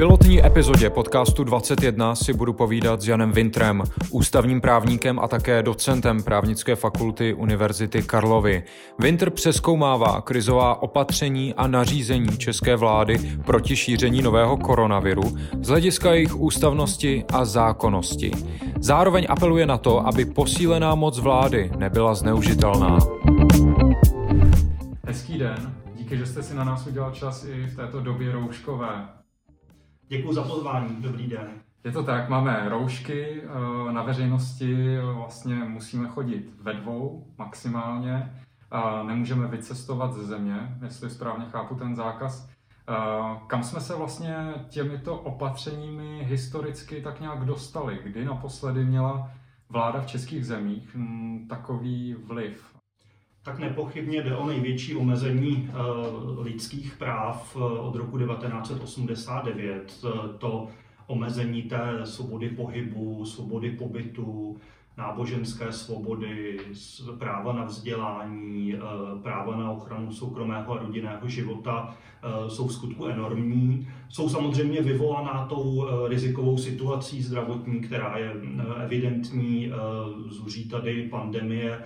pilotní epizodě podcastu 21 si budu povídat s Janem Vintrem, ústavním právníkem a také docentem právnické fakulty Univerzity Karlovy. Vintr přeskoumává krizová opatření a nařízení české vlády proti šíření nového koronaviru z hlediska jejich ústavnosti a zákonnosti. Zároveň apeluje na to, aby posílená moc vlády nebyla zneužitelná. Hezký den, díky, že jste si na nás udělal čas i v této době rouškové. Děkuji za pozvání, dobrý den. Je to tak, máme roušky, eh, na veřejnosti vlastně musíme chodit ve dvou maximálně, nemůžeme vycestovat ze země, jestli správně chápu ten zákaz. Eh, kam jsme se vlastně těmito opatřeními historicky tak nějak dostali? Kdy naposledy měla vláda v českých zemích hm, takový vliv? Tak nepochybně jde o největší omezení eh, lidských práv eh, od roku 1989. Eh, to omezení té svobody pohybu, svobody pobytu, náboženské svobody, práva na vzdělání, práva na ochranu soukromého a rodinného života jsou v skutku enormní. Jsou samozřejmě vyvolaná tou rizikovou situací zdravotní, která je evidentní. Zuří tady pandemie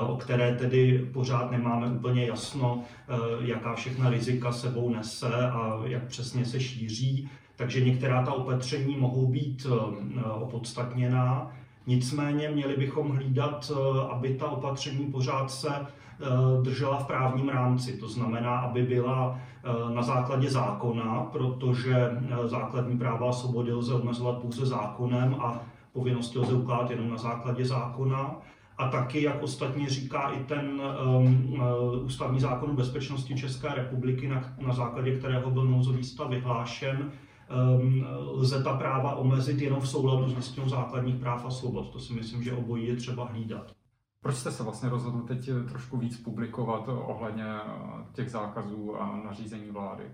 o které tedy pořád nemáme úplně jasno, eh, jaká všechna rizika sebou nese a jak přesně se šíří. Takže některá ta opatření mohou být eh, opodstatněná. Nicméně měli bychom hlídat, aby ta opatření pořád se držela v právním rámci. To znamená, aby byla na základě zákona, protože základní práva a svobody lze omezovat pouze zákonem a povinnosti lze ukládat jenom na základě zákona a taky, jak ostatně říká i ten um, uh, ústavní zákon o bezpečnosti České republiky, na, na základě kterého byl nouzový stav vyhlášen, um, lze ta práva omezit jenom v souladu s listinou základních práv a svobod. To si myslím, že obojí je třeba hlídat. Proč jste se vlastně rozhodl teď trošku víc publikovat ohledně těch zákazů a nařízení vlády?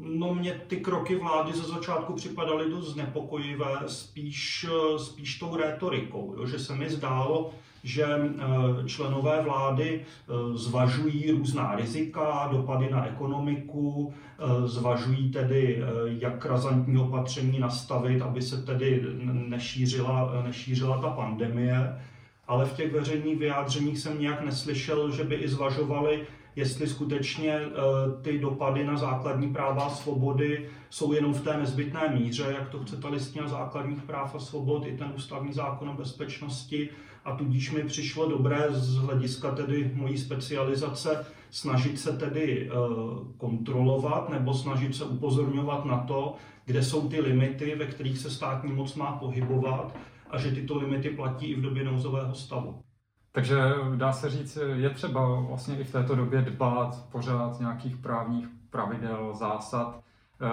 No mě ty kroky vlády ze začátku připadaly dost znepokojivé, spíš, spíš tou rétorikou, jo, že se mi zdálo, že eh, členové vlády eh, zvažují různá rizika, dopady na ekonomiku, eh, zvažují tedy, jak razantní opatření nastavit, aby se tedy nešířila, nešířila ta pandemie. Ale v těch veřejných vyjádřeních jsem nějak neslyšel, že by i zvažovali, jestli skutečně eh, ty dopady na základní práva a svobody jsou jenom v té nezbytné míře, jak to chce ta listina základních práv a svobod, i ten ústavní zákon o bezpečnosti. A tudíž mi přišlo dobré z hlediska tedy mojí specializace snažit se tedy eh, kontrolovat nebo snažit se upozorňovat na to, kde jsou ty limity, ve kterých se státní moc má pohybovat a že tyto limity platí i v době nouzového stavu. Takže dá se říct, je třeba vlastně i v této době dbát pořád nějakých právních pravidel, zásad, eh,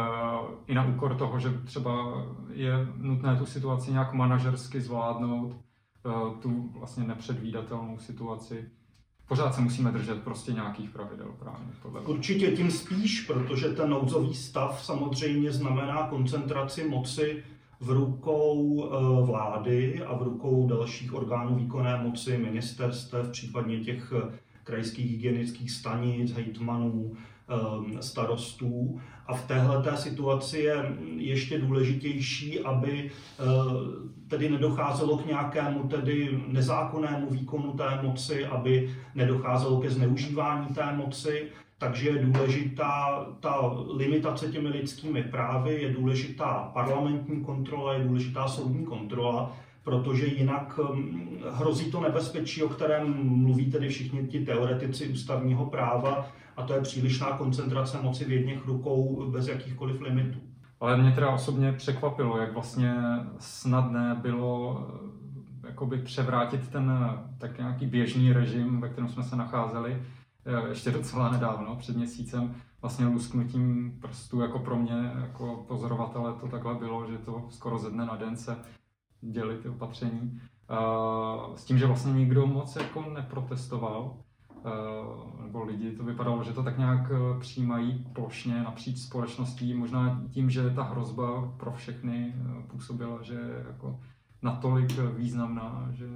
i na úkor toho, že třeba je nutné tu situaci nějak manažersky zvládnout, eh, tu vlastně nepředvídatelnou situaci. Pořád se musíme držet prostě nějakých pravidel právě. Podle Určitě tím spíš, protože ten nouzový stav samozřejmě znamená koncentraci moci v rukou eh, vlády a v rukou dalších orgánů výkonné moci, ministerstev, případně těch eh, krajských hygienických stanic, hejtmanů, eh, starostů. A v téhle té situaci je ještě důležitější, aby tedy nedocházelo k nějakému tedy nezákonnému výkonu té moci, aby nedocházelo ke zneužívání té moci, takže je důležitá ta limitace těmi lidskými právy, je důležitá parlamentní kontrola, je důležitá soudní kontrola, protože jinak hm, hrozí to nebezpečí, o kterém mluví tedy všichni ti teoretici ústavního práva, a to je přílišná koncentrace moci v jedných rukou bez jakýchkoliv limitů. Ale mě teda osobně překvapilo, jak vlastně snadné bylo eh, jakoby převrátit ten tak nějaký běžný režim, ve kterém jsme se nacházeli, ještě docela nedávno, před měsícem, vlastně lusknutím prstů, jako pro mě, jako pozorovatele to takhle bylo, že to skoro ze dne na den se děli ty opatření. Eh, s tím, že vlastně nikdo moc jako neprotestoval, eh, nebo lidi, to vypadalo, že to tak nějak přijímají plošně napříč společností, možná tím, že ta hrozba pro všechny působila, že jako natolik významná, že,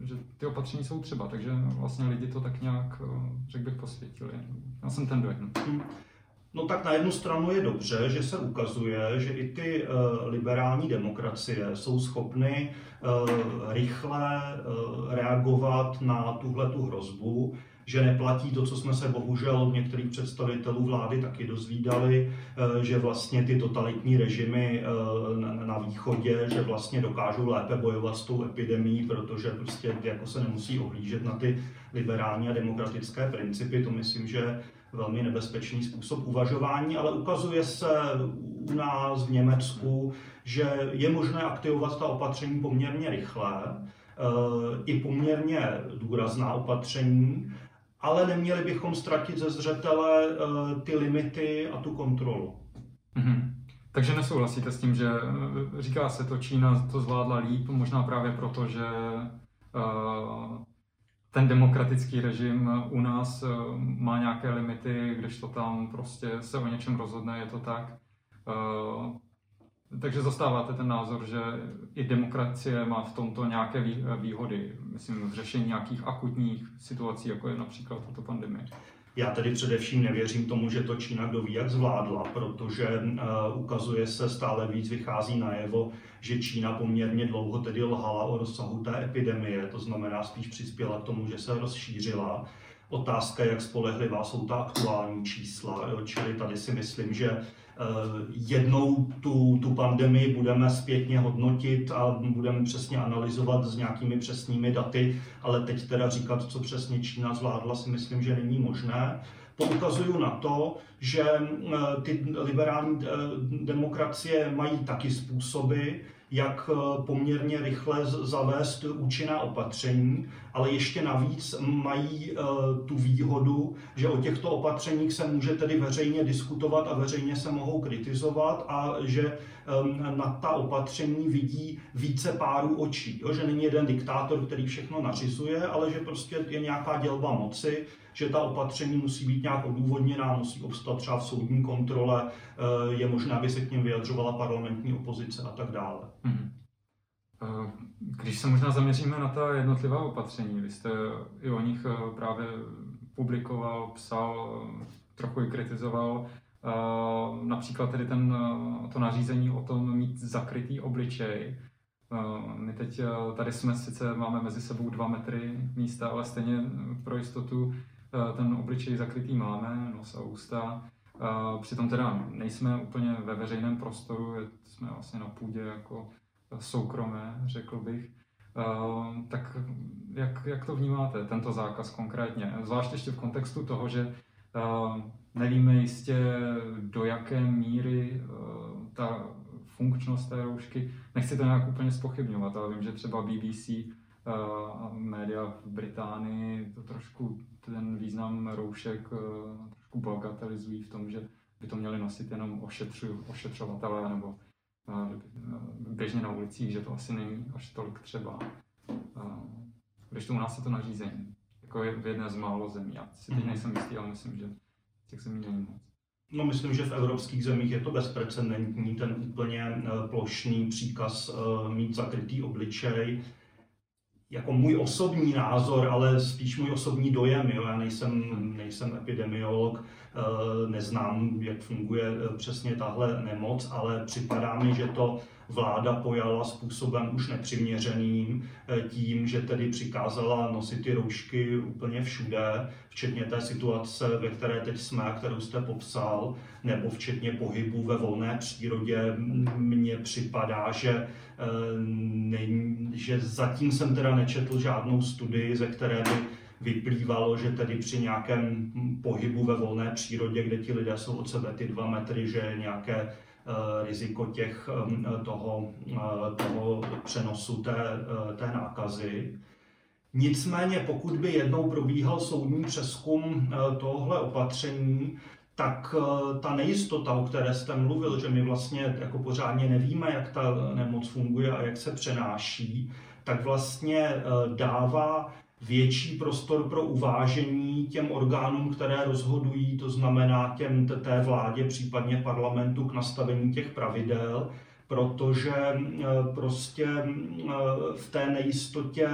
že ty opatření jsou třeba, takže vlastně lidi to tak nějak, řekl bych, posvětili. Já jsem ten dojem. Hmm. No tak na jednu stranu je dobře, že se ukazuje, že i ty uh, liberální demokracie jsou schopny rychle reagovat na tuhle tu hrozbu, že neplatí to, co jsme se bohužel od některých představitelů vlády taky dozvídali, že vlastně ty totalitní režimy na východě, že vlastně dokážou lépe bojovat s tou epidemí, protože prostě jako se nemusí ohlížet na ty liberální a demokratické principy. To myslím, že velmi nebezpečný způsob uvažování, ale ukazuje se u nás v Německu, že je možné aktivovat ta opatření poměrně rychle, eh, i poměrně důrazná opatření, ale neměli bychom ztratit ze zřetele eh, ty limity a tu kontrolu. Mm-hmm. Takže nesouhlasíte s tím, že eh, říká se to, Čína to zvládla líp, možná právě proto, že uh, ten demokratický režim u nás eh, má nějaké limity, když to tam prostě se o něčem rozhodne, je to tak. Eh, takže zastáváte ten názor, že i demokracie má v tomto nějaké výhody, myslím, v řešení nějakých akutních situací, jako je například tato pandemie. Já tedy především nevěřím tomu, že to Čína kdo ví, jak zvládla, protože uh, ukazuje se stále víc, vychází najevo, že Čína poměrně dlouho tedy lhala o rozsahu té epidemie, to znamená spíš přispěla k tomu, že se rozšířila. Otázka, jak spolehlivá jsou ta aktuální čísla, čili tady si myslím, že Eh, jednou tu, tu pandemii budeme zpětně hodnotit a budeme přesně analyzovat s nějakými přesnými daty, ale teď teda říkat, co přesně Čína zvládla, si myslím, že není možné. Poukazuju na to, že eh, ty liberální eh, demokracie mají taky způsoby, jak eh, poměrně rychle zavést účinná opatření, ale ještě navíc mají eh, tu výhodu, že o těchto opatřeních se může tedy veřejně diskutovat a veřejně se mohou kritizovat a že ehm, na ta opatření vidí více párů očí. Jo? Že není jeden diktátor, který všechno nařizuje, ale že prostě je nějaká dělba moci, že ta opatření musí být nějak odůvodněná, musí obstat třeba v soudní kontrole, eh, je možné, aby se k něm vyjadřovala parlamentní opozice a tak dále. Hmm. Když se možná zaměříme na ta jednotlivá opatření, vy jste i o nich eh, právě publikoval, psal, trochu i kritizoval. Například tedy ten, to nařízení o tom mít zakrytý obličej. My teď tady jsme sice, máme mezi sebou dva metry místa, ale stejně pro jistotu ten obličej zakrytý máme, nos a ústa. Přitom teda nejsme úplně ve veřejném prostoru, jsme vlastně na půdě jako soukromé, řekl bych. Tak jak, jak to vnímáte, tento zákaz konkrétně? Zvlášť ještě v kontextu toho, že nevíme jistě, do jaké míry ta funkčnost té roušky, nechci to nějak úplně spochybňovat, ale vím, že třeba BBC a média v Británii to trošku ten význam roušek trošku bagatelizují v tom, že by to měli nosit jenom ošetřovatelé nebo běžně na ulicích, že to asi není až tolik třeba. Když to u nás je to nařízení, jako je v jedné z málo zemí. Já si teď mhm. nejsem jistý, ale myslím, že těch zemí není moc. No, myslím, že v evropských zemích je to bezprecedentní, ten úplně e, plošný příkaz e, mít zakrytý obličej. Jako můj osobní názor, ale spíš můj osobní dojem, jo? já nejsem, nejsem epidemiolog, neznám, jak funguje přesně tahle nemoc, ale připadá mi, že to vláda pojala způsobem už nepřiměřeným, eh, tím, že tedy přikázala nosit ty roušky úplně všude, včetně té situace, ve které teď jsme, kterou jste popsal, nebo včetně pohybu ve volné přírodě, mně připadá, že, eh, ne, že zatím jsem teda nečetl žádnou studii, ze které by vyplývalo, že tedy při nějakém pohybu ve volné přírodě, kde ti lidé jsou od sebe ty dva metry, že nějaké Eh, riziko těch, eh, toho, eh, toho přenosu té, té nákazy. Nicméně, pokud by jednou probíhal soudní přeskum tohle opatření, tak ta nejistota, o které jste mluvil, že my vlastně jako pořádně nevíme, jak ta nemoc funguje a jak se přenáší, tak vlastně dává větší prostor pro uvážení těm orgánům, které rozhodují, to znamená těm té vládě, případně parlamentu k nastavení těch pravidel, protože eh, prostě eh, v té nejistotě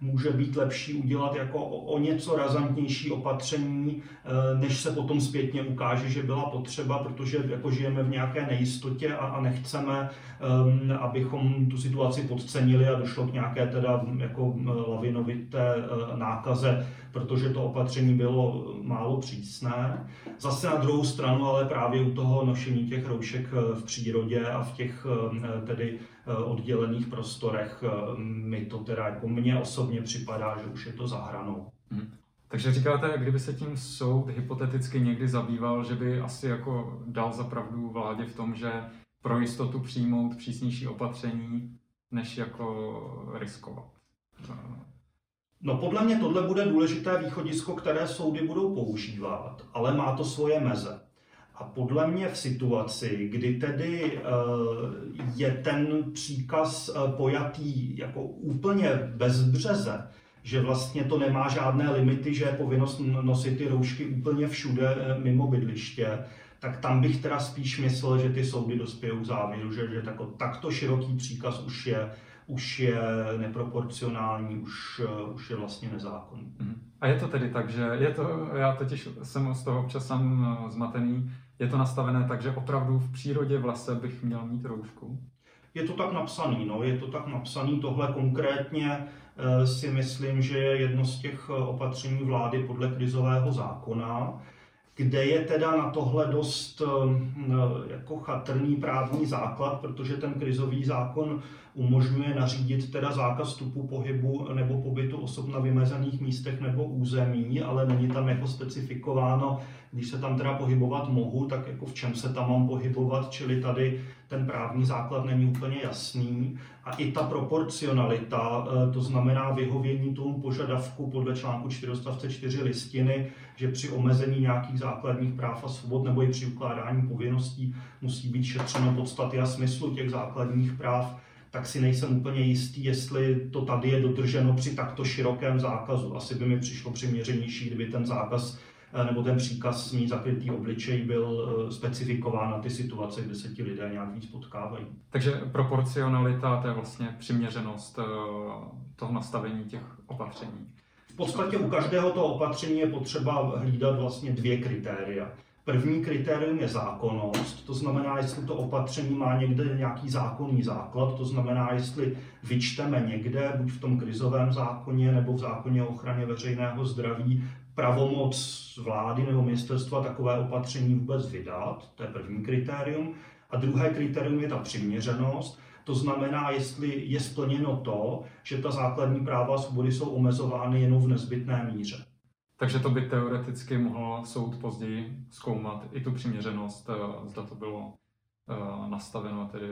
může být lepší udělat jako o něco razantnější opatření, eh, než se potom zpětně ukáže, že byla potřeba, protože jako žijeme v nějaké nejistotě a, a nechceme, um, abychom tu situaci podcenili a došlo k nějaké teda jako lavinovité uh, nákaze, protože to opatření bylo málo přísné. Zase na druhou stranu, ale právě u toho nošení těch roušek v přírodě a v těch tedy Eh, oddělených prostorech. Eh, mi to teda jako mně osobně připadá, že už je to za hranou. Hmm. Takže říkáte, kdyby se tím soud hypoteticky někdy zabýval, že by asi jako dal zapravdu vládě v tom, že pro jistotu přijmout přísnější opatření, než jako riskovat. No podle mě tohle bude důležité východisko, které soudy budou používat, ale má to svoje meze. A podle mě v situaci, kdy tedy eh, je ten příkaz eh, pojatý jako úplně bezbřeze, že vlastně to nemá žádné limity, že je povinnost nosit ty roušky úplně všude eh, mimo bydliště, tak tam bych teda spíš myslel, že ty soudy dospějou k závěru, že, že tako, takto široký příkaz už je, už je neproporcionální, už, už je vlastně nezákonný. Mhm. A je to tedy tak, že je to, já totiž jsem z toho občas sám zmatený, je to nastavené tak, že opravdu v přírodě v lese bych měl mít roušku? Je to tak napsaný, no, je to tak napsaný. Tohle konkrétně e, si myslím, že je jedno z těch eh, opatření vlády podle krizového zákona, kde je teda na tohle dost e, jako chatrný právní základ, protože ten krizový zákon umožňuje nařídit teda zákaz vstupu, pohybu nebo pobytu osob na vymezených místech nebo území, ale není tam jako specifikováno, když se tam teda pohybovat mohu, tak jako v čem se tam mám pohybovat, čili tady ten právní základ není úplně jasný. A i ta proporcionalita, eh, to znamená vyhovění tomu požadavku podle článku 4 4 listiny, že při omezení nějakých základních práv a svobod nebo i při ukládání povinností musí být šetřeno podstaty a smyslu těch základních práv, tak si nejsem úplně jistý, jestli to tady je dodrženo při takto širokém zákazu. Asi by mi přišlo přiměřenější, kdyby ten zákaz eh, nebo ten příkaz smí zakrytý obličej byl eh, specifikován na ty situace, kde se ti lidé nějak víc potkávají. Takže proporcionalita, to je vlastně přiměřenost eh, toho nastavení těch opatření. V podstatě u každého toho opatření je potřeba hlídat vlastně dvě kritéria. První kritérium je zákonnost, to znamená, jestli to opatření má někde nějaký zákonný základ, to znamená, jestli vyčteme někde, buď v tom krizovém zákoně nebo v zákoně o ochraně veřejného zdraví, pravomoc vlády nebo ministerstva takové opatření vůbec vydat, to je první kritérium. A druhé kritérium je ta přiměřenost, to znamená, jestli je splněno to, že ta základní práva a svobody jsou omezovány jenom v nezbytné míře. Takže to by teoreticky mohl soud později zkoumat i tu přiměřenost, eh, zda to bylo eh, nastaveno tedy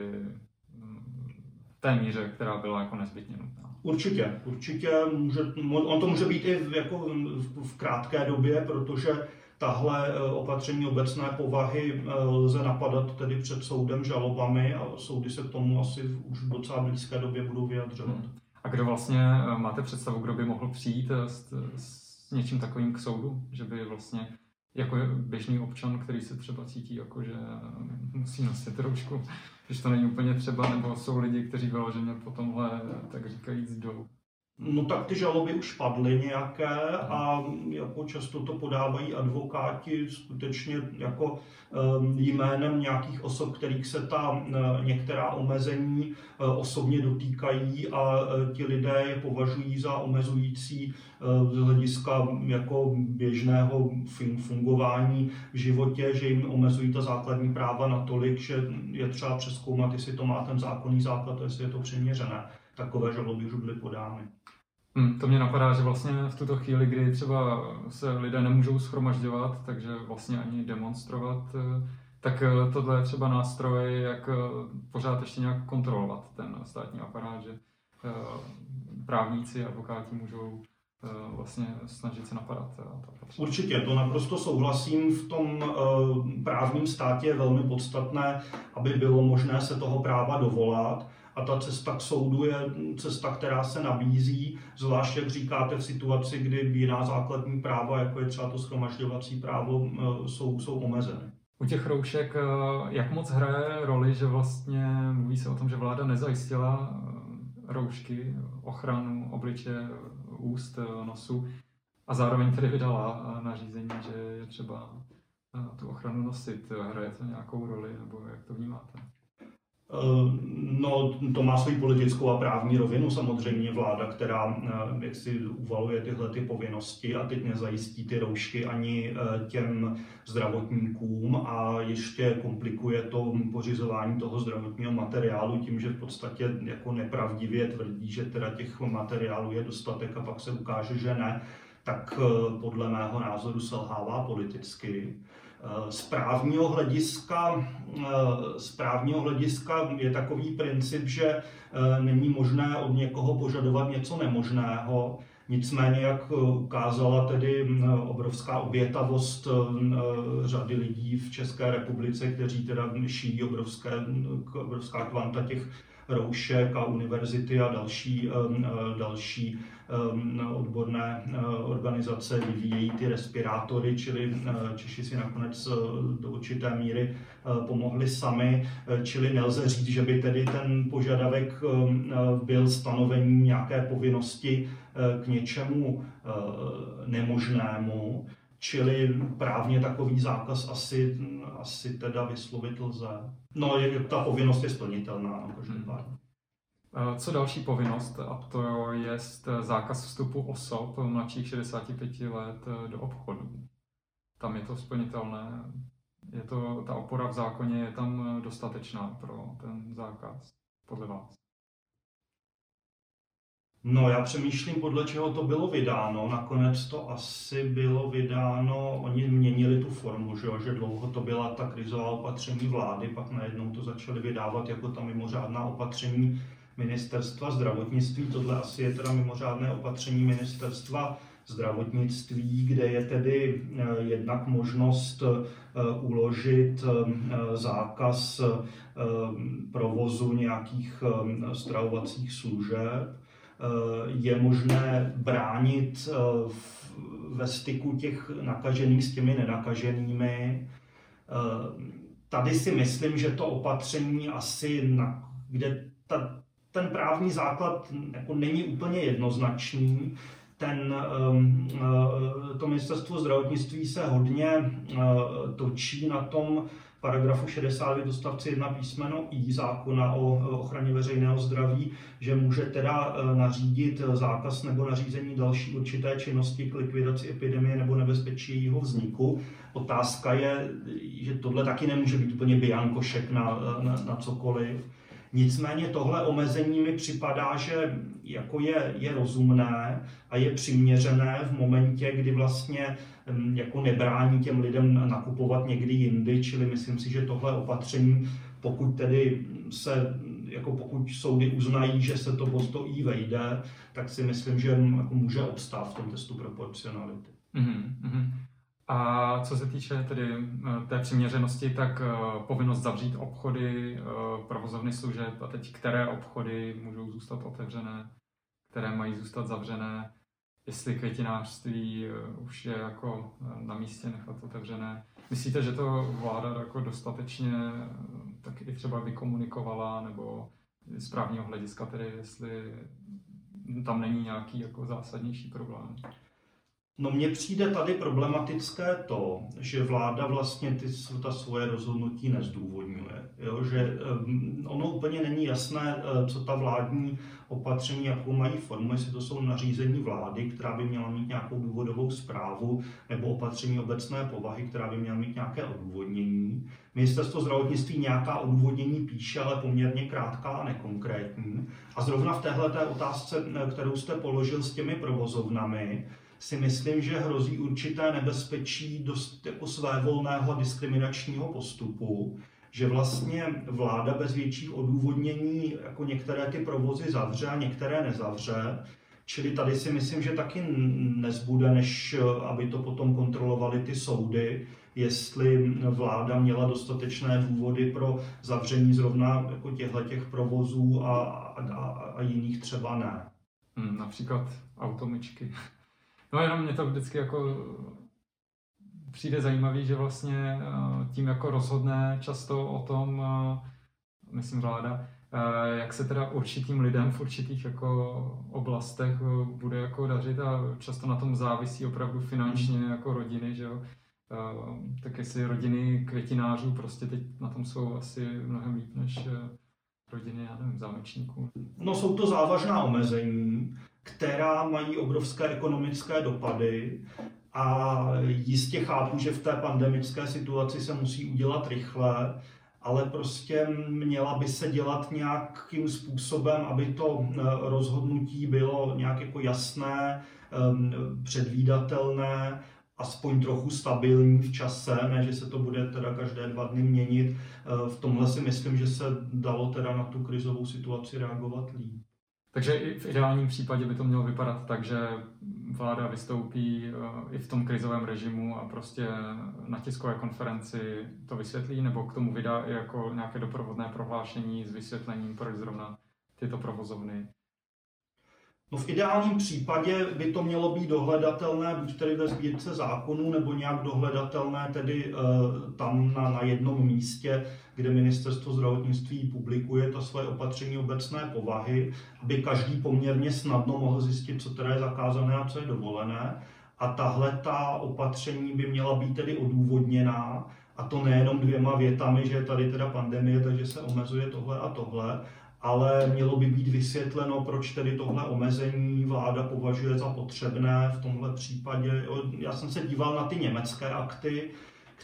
mm, v té míře, která byla jako nezbytně nutná. Určitě, určitě. Může, on to může být i v, jako v krátké době, protože tahle eh, opatření obecné povahy lze napadat tedy před soudem žalobami a soudy se k tomu asi už v docela blízké době budou vyjadřovat. Hmm. A kdo vlastně, máte představu, kdo by mohl přijít s, s něčím takovým k soudu, že by vlastně jako běžný občan, který se třeba cítí jako, že musí nosit roušku, když to není úplně třeba, nebo jsou lidi, kteří vyloženě po tomhle, tak říkajíc, jdou. No tak ty žaloby už padly nějaké a jako často to podávají advokáti skutečně jako um, jménem nějakých osob, kterých se ta uh, některá omezení uh, osobně dotýkají a uh, ti lidé je považují za omezující z hlediska jako běžného fungování v životě, že jim omezují ta základní práva natolik, že je třeba přeskoumat, jestli to má ten zákonný základ, jestli je to přiměřené. Takové žaloby už byly podány. Hmm, to mě napadá, že vlastně v tuto chvíli, kdy třeba se lidé nemůžou schromažďovat, takže vlastně ani demonstrovat, eh, tak eh, tohle je třeba nástroj, jak eh, pořád ještě nějak kontrolovat ten státní aparát, že právníci, advokáti můžou vlastně snažit se napadat. Určitě, to naprosto souhlasím. V tom právním státě je velmi podstatné, aby bylo možné se toho práva dovolat a ta cesta k soudu je cesta, která se nabízí, zvlášť jak říkáte v situaci, kdy jiná základní práva, jako je třeba to schromažďovací právo, eh, jsou, jsou omezeny. U těch roušek, eh, jak moc hraje roli, že vlastně mluví se o tom, že vláda nezajistila eh, roušky, ochranu obliče, úst, nosu a zároveň tedy vydala nařízení, že je třeba tu ochranu nosit. Hraje to nějakou roli, nebo jak to vnímáte? Eh, no, to má svoji politickou a právní rovinu samozřejmě vláda, která eh, jak si uvaluje tyhle ty povinnosti a teď nezajistí ty roušky ani eh, těm zdravotníkům a ještě komplikuje to pořizování toho zdravotního materiálu tím, že v podstatě jako nepravdivě tvrdí, že teda těch materiálů je dostatek a pak se ukáže, že ne, tak podle mého názoru selhává politicky. Z právního hlediska, z právního hlediska je takový princip, že eh, není možné od někoho požadovat něco nemožného. Nicméně, jak ukázala tedy hm, obrovská obětavost hm, řady lidí v České republice, kteří teda šijí obrovské, obrovská kvanta těch roušek a univerzity a další, hm, další odborné eh, organizace vyvíjejí ty respirátory, čili eh, Češi si nakonec eh, do určité míry pomohli sami, čili nelze říct, že by tedy ten požadavek ehm, byl stanovením nějaké povinnosti k něčemu nemožnému, čili právně takový zákaz asi, asi teda vyslovit lze. No, ta povinnost je splnitelná, no, každopádně. Eh, co další povinnost, a to je zákaz vstupu osob mladších 65 let eh, do obchodu. Tam je to splnitelné. Je to, ta opora v zákoně je tam eh, dostatečná pro ten zákaz, podle vás? No, já přemýšlím, podle čeho to bylo vydáno. Nakonec to asi bylo vydáno, oni měnili tu formu, že, jo? že dlouho to byla ta krizová opatření vlády, pak najednou to začali vydávat jako ta mimořádná opatření ministerstva zdravotnictví. Tohle asi je teda mimořádné opatření ministerstva zdravotnictví, kde je tedy eh, jednak možnost eh, uložit eh, zákaz provozu nějakých stravovacích služeb. Je možné bránit ve styku těch nakažených s těmi nenakaženými. Tady si myslím, že to opatření asi, na, kde ta ten právní základ jako není úplně jednoznačný. Ten, ehm, eh, to ministerstvo zdravotnictví se hodně eh, točí na tom paragrafu 62 odstavci 1 písmeno I zákona o ochraně veřejného zdraví, že může teda eh, nařídit zákaz nebo nařízení další určité činnosti k likvidaci epidemie nebo nebezpečí jejího vzniku. Otázka je, že tohle taky nemůže být úplně biankošek na, na, na cokoliv. Nicméně tohle omezení mi připadá, že jako je, je rozumné a je přiměřené v momentě, kdy vlastně mm, jako nebrání těm lidem nakupovat někdy jindy, čili myslím si, že tohle opatření, pokud tedy se jako pokud soudy uznají, že se to postojí vejde, tak si myslím, že jako může obstát v tom testu proporcionality. Mm-hmm. A co se týče tedy eh, té přiměřenosti, tak eh, povinnost zavřít obchody, eh, provozovny služeb a teď které obchody můžou zůstat otevřené, které mají zůstat zavřené, jestli květinářství už je jako na místě nechat otevřené. Myslíte, že to vláda jako dostatečně tak i třeba vykomunikovala, nebo z právního hlediska tedy, jestli tam není nějaký jako zásadnější problém? No mně přijde tady problematické to, že vláda vlastně ty, ta svoje rozhodnutí nezdůvodňuje. Jo? Že um, ono úplně není jasné, uh, co ta vládní opatření, jakou mají formu, jestli to jsou nařízení vlády, která by měla mít nějakou důvodovou zprávu, nebo opatření obecné povahy, která by měla mít nějaké odůvodnění. Ministerstvo zdravotnictví nějaká odůvodnění píše, ale poměrně krátká a nekonkrétní. A zrovna v téhle otázce, kterou jste položil s těmi provozovnami, si myslím, že hrozí určité nebezpečí dost jako svévolného diskriminačního postupu, že vlastně vláda bez větších odůvodnění jako některé ty provozy zavře a některé nezavře. Čili tady si myslím, že taky nezbude, než aby to potom kontrolovali ty soudy, jestli vláda měla dostatečné důvody pro zavření zrovna jako těchto těch provozů a, a, a jiných třeba ne. Hmm, například automyčky. No jenom mě to vždycky jako přijde zajímavý, že vlastně eh, tím jako rozhodne často o tom, eh, myslím vláda, jak se teda určitým lidem v určitých jako oblastech bude jako dařit a často na tom závisí opravdu finančně hmm. jako rodiny, že jo. Tak jestli rodiny květinářů prostě teď na tom jsou asi mnohem líp než rodiny, já nevím, zámečníků. No jsou to závažná omezení, která mají obrovské ekonomické dopady a jistě chápu, že v té pandemické situaci se musí udělat rychle, ale prostě měla by se dělat nějakým způsobem, aby to eh, rozhodnutí bylo nějak jako jasné, ehm, předvídatelné, aspoň trochu stabilní v čase, ne, že se to bude teda každé dva dny měnit. Eh, v tomhle si myslím, že se dalo teda na tu krizovou situaci reagovat líp. Takže i v ideálním případě by to mělo vypadat tak, že vláda vystoupí eh, i v tom krizovém režimu a prostě na tiskové konferenci to vysvětlí, nebo k tomu vydá i jako nějaké doprovodné prohlášení s vysvětlením, proč zrovna tyto provozovny. No v ideálním případě by to mělo být dohledatelné buď tedy ve sbírce zákonů, nebo nějak dohledatelné tedy uh, tam na, na jednom místě, kde ministerstvo zdravotnictví publikuje to své opatření obecné povahy, aby každý poměrně snadno mohl zjistit, co teda je zakázané a co je dovolené. A tahle ta opatření by měla být tedy odůvodněná, a to nejenom dvěma větami, že je tady teda pandemie, takže se omezuje tohle a tohle, ale mělo by být vysvětleno, proč tedy tohle omezení vláda považuje za potřebné v tomhle případě. Já jsem se díval na ty německé akty,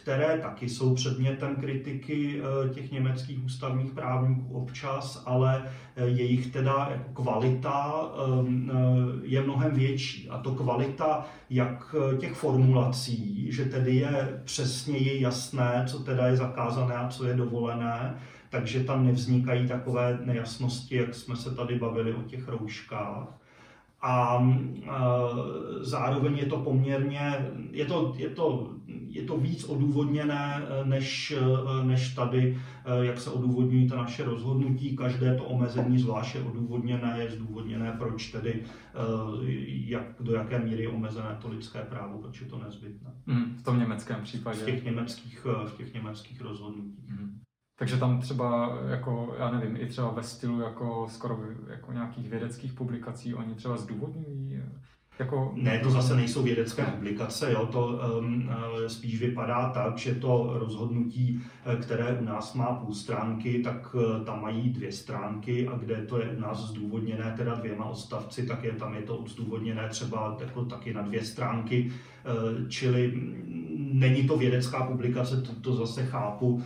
které taky jsou předmětem kritiky eh, těch německých ústavních právníků občas, ale eh, jejich teda jako kvalita ehm, eh, je mnohem větší. A to kvalita jak těch formulací, že tedy je přesněji jasné, co teda je zakázané a co je dovolené, takže tam nevznikají takové nejasnosti, jak jsme se tady bavili o těch rouškách. A zároveň je to poměrně, je to, je to, je to víc odůvodněné než, než tady, jak se odůvodňují ta naše rozhodnutí. Každé to omezení zvlášť je odůvodněné, je zdůvodněné, proč tedy, jak, do jaké míry je omezené to lidské právo, proč je to nezbytné. Mm, v tom německém případě. V těch německých, v těch německých rozhodnutích. Mm. Takže tam třeba, jako, já nevím, i třeba ve stylu jako skoro jako nějakých vědeckých publikací oni třeba zdůvodňují jako... Ne, to zase nejsou vědecké publikace, jo? to um, spíš vypadá tak, že to rozhodnutí, eh, které u nás má půl stránky, tak uh, tam mají dvě stránky a kde to je u nás zdůvodněné teda dvěma odstavci, tak je tam je to zdůvodněné třeba jako taky na dvě stránky, uh, čili není to vědecká publikace, to, to zase chápu,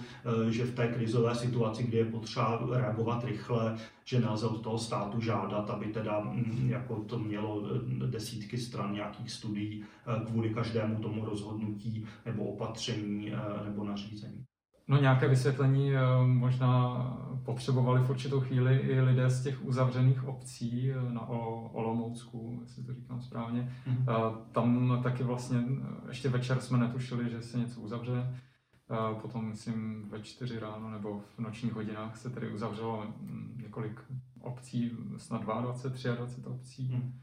že v té krizové situaci, kdy je potřeba reagovat rychle, že nelze od toho státu žádat, aby teda mm, jako to mělo eh, desítky stran nějakých studií eh, kvůli každému tomu rozhodnutí nebo opatření eh, nebo nařízení. No nějaké vysvětlení možná potřebovali v určitou chvíli i lidé z těch uzavřených obcí na Olomoucku, jestli to říkám správně. Mm-hmm. Tam taky vlastně ještě večer jsme netušili, že se něco uzavře. Potom, myslím, ve čtyři ráno nebo v nočních hodinách se tedy uzavřelo mm, několik obcí, snad 22, 23 obcí. Hmm.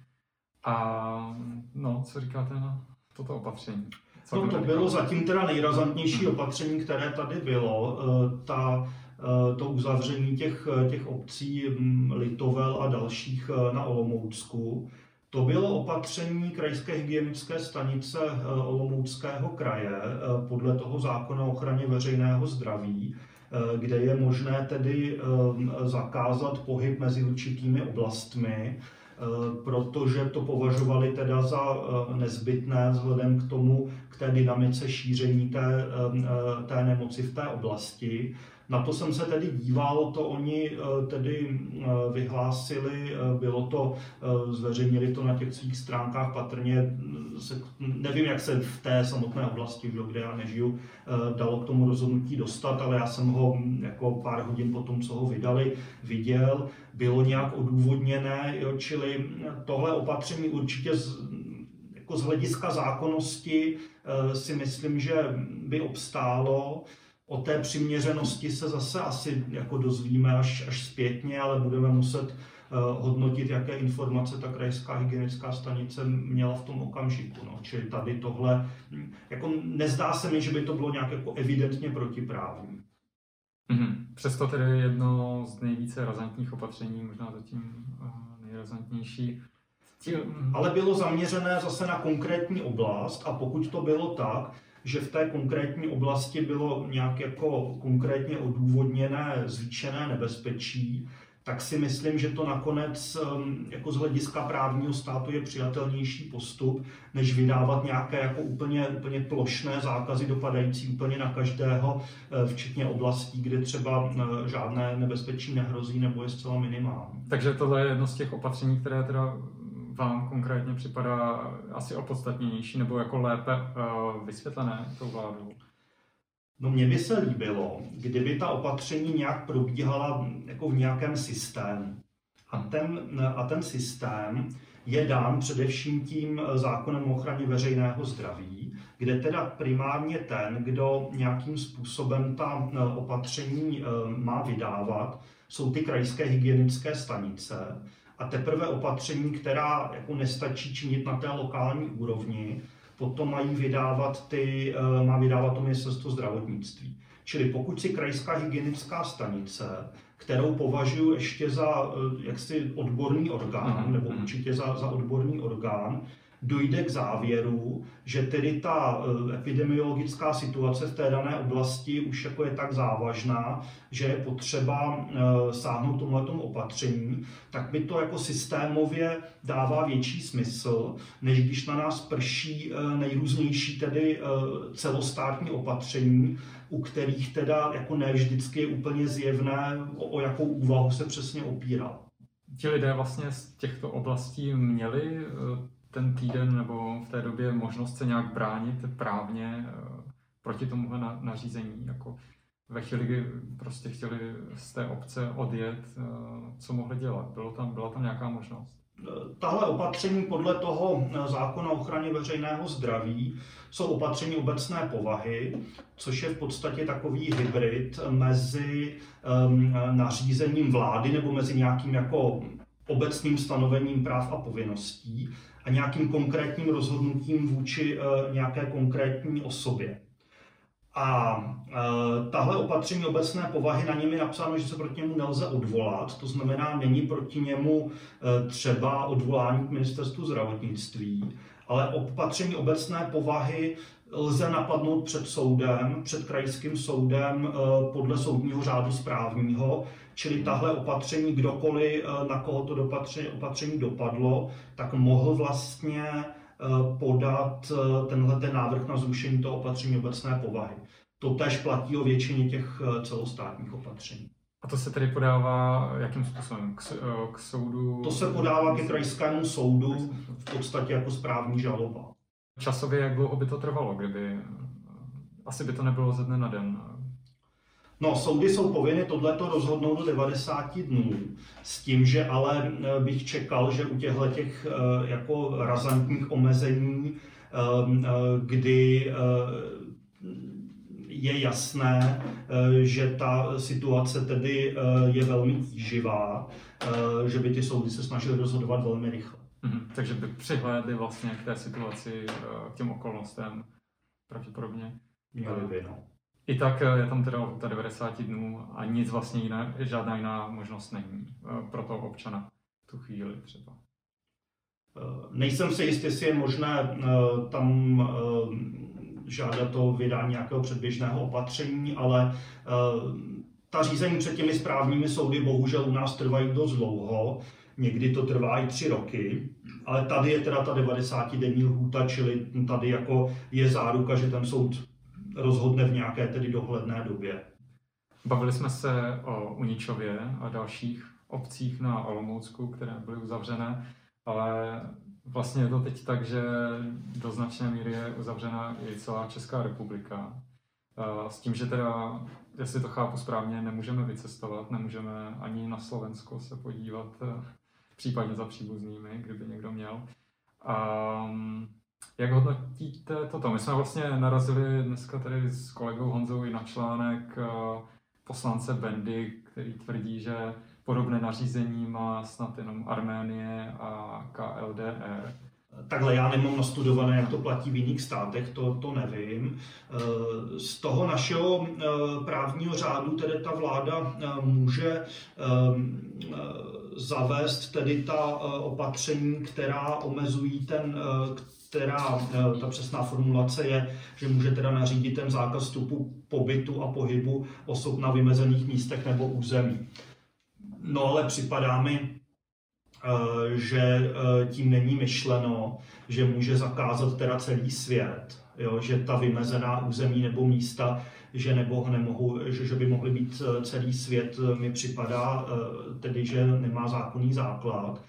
A no, co říkáte na toto opatření? No, to bylo zatím teda nejrazantnější opatření, které tady bylo. E, ta, e, to uzavření těch, těch obcí mm, Litovel a dalších e, na Olomoucku. To bylo opatření krajské hygienické stanice eh, Olomouckého kraje eh, podle toho zákona o ochraně veřejného zdraví, eh, kde je možné tedy zakázat pohyb mezi určitými oblastmi, protože to považovali teda za nezbytné vzhledem k tomu, k té dynamice šíření té, té nemoci v té oblasti. Na to jsem se tedy díval, to oni eh, tedy eh, vyhlásili, eh, bylo to, zveřejnili to na těch svých stránkách patrně, se, nevím, jak se v té samotné oblasti, kde já nežiju, dalo k tomu rozhodnutí dostat, ale já jsem ho jako pár hodin potom, co ho vydali, viděl, bylo nějak odůvodněné, jo, čili tohle opatření určitě z, jako z hlediska zákonnosti si myslím, že by obstálo. O té přiměřenosti se zase asi jako dozvíme až, až zpětně, ale budeme muset uh, hodnotit, jaké informace ta krajská hygienická stanice měla v tom okamžiku. No. Čili tady tohle, hm, jako nezdá se mi, že by to bylo nějak jako evidentně protiprávní. Mm-hmm. Přesto tedy jedno z nejvíce razantních opatření, možná zatím uh, nejrazantnější. Ale bylo zaměřené zase na konkrétní oblast a pokud to bylo tak, že v té konkrétní oblasti bylo nějak jako konkrétně odůvodněné zvýšené nebezpečí, tak si myslím, že to nakonec um, jako z hlediska právního státu je přijatelnější postup, než vydávat nějaké jako úplně, úplně plošné zákazy dopadající úplně na každého, eh, včetně oblastí, kde třeba eh, žádné nebezpečí nehrozí nebo je zcela minimální. Takže tohle je jedno z těch opatření, které teda vám konkrétně připadá asi opodstatnější nebo jako lépe uh, vysvětlené tou vládou? No mně by se líbilo, kdyby ta opatření nějak probíhala jako v nějakém systému. A ten, a ten systém je dán především tím zákonem o ochraně veřejného zdraví, kde teda primárně ten, kdo nějakým způsobem ta opatření má vydávat, jsou ty krajské hygienické stanice a teprve opatření, která jako nestačí činit na té lokální úrovni, potom mají vydávat ty, eh, má vydávat to ministerstvo zdravotnictví. Čili pokud si krajská hygienická stanice, kterou považuji ještě za eh, jaksi odborný orgán, mm-hmm. nebo mhm. určitě za, za odborný orgán, dojde k závěru, že tedy ta eh, epidemiologická situace v té dané oblasti už jako je tak závažná, že je potřeba eh, sáhnout tomhle opatření, tak mi to jako systémově dává větší smysl, než když na nás prší eh, nejrůznější tedy celostátní opatření, u kterých teda jako ne vždycky je úplně zjevné, o, o jakou úvahu se přesně opírá. Ti lidé vlastně z těchto oblastí měli ten týden nebo v té době možnost se nějak bránit právně eh, proti tomuhle nařízení. Jako ve chvíli, kdy prostě chtěli z té obce odjet, eh, co mohli dělat? Bylo tam, byla tam nějaká možnost? Tahle opatření podle toho eh, zákona o ochraně veřejného zdraví jsou opatření obecné povahy, což je v podstatě takový hybrid mezi um, nařízením vlády nebo mezi nějakým jako obecným stanovením práv a povinností a nějakým konkrétním rozhodnutím vůči uh, nějaké konkrétní osobě. A e, tahle opatření obecné povahy, na něm je napsáno, že se proti němu nelze odvolat, to znamená, není proti němu e, třeba odvolání k ministerstvu zdravotnictví, ale opatření obecné povahy lze napadnout před soudem, před krajským soudem e, podle soudního řádu správního, čili tahle opatření, kdokoliv, e, na koho to opatření, opatření dopadlo, tak mohl vlastně Eh, podat eh, tenhle ten návrh na zrušení toho opatření obecné povahy. To tež platí o většině těch eh, celostátních opatření. A to se tedy podává jakým způsobem? K, k soudu? To se podává ke krajskému soudu v podstatě jako správní žaloba. Časově jak dlouho by to trvalo, kdyby... Asi by to nebylo ze dne na den. No, soudy jsou povinny tohleto rozhodnout do 90 dnů, s tím, že ale eh, bych čekal, že u těchto těch eh, jako razantních omezení, eh, kdy je jasné, že ta situace tedy je velmi tíživá, že by ty soudy se snažily rozhodovat velmi rychle. Mm-hmm. Takže by přihlédli vlastně k té situaci, k těm okolnostem pravděpodobně. Měli by, no. I tak eh, je tam teda ta 90 dnů a nic vlastně jiné, žádná jiná možnost není eh, pro toho občana v tu chvíli třeba. Eh, nejsem si jistý, jestli je možné tam žádat o vydání nějakého předběžného opatření, ale ta řízení před těmi správními soudy bohužel u nás trvají dost dlouho, někdy to trvá i tři roky, ale tady je teda ta 90 denní lhůta, čili tady jako je záruka, že ten soud rozhodne v nějaké tedy dohledné době. Bavili jsme se o Uničově a dalších obcích na Olomoucku, které byly uzavřené, ale vlastně je to teď tak, že do značné míry je uzavřena i celá Česká republika. S tím, že teda, jestli to chápu správně, nemůžeme vycestovat, nemůžeme ani na Slovensko se podívat, eh, případně za příbuznými, kdyby někdo měl. Um, jak hodnotíte toto? My jsme vlastně narazili dneska tady s kolegou Honzou i na článek eh, poslance Bendy, který tvrdí, že podobné nařízení má snad jenom Arménie a KLDR. Takhle já nemám nastudované, jak to platí v jiných státech, to, to nevím. Z toho našeho právního řádu tedy ta vláda může zavést tedy ta opatření, která omezují ten, která ta přesná formulace je, že může teda nařídit ten zákaz vstupu, pobytu a pohybu osob na vymezených místech nebo území. No ale připadá mi, Eh, že eh, tím není myšleno, že může zakázat teda celý svět, jo? že ta vymezená území nebo místa, že, nebo nemohu, že, že by mohly být eh, celý svět, mi připadá tedy, že nemá zákonný základ.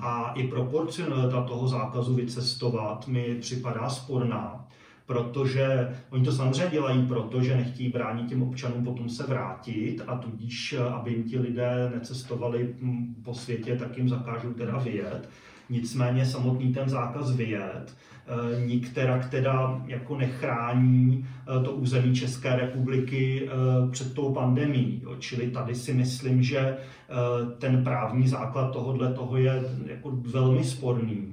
A i proporcionalita toho zákazu vycestovat mi připadá sporná protože oni to samozřejmě dělají proto, že nechtějí bránit těm občanům potom se vrátit a tudíž, aby jim ti lidé necestovali hm, po světě, tak jim zakážou teda vyjet. Nicméně samotný ten zákaz vyjet eh, nikterak teda jako nechrání eh, to území České republiky eh, před tou pandemí. Čili tady si myslím, že ten právní základ tohohle toho je jako velmi sporný.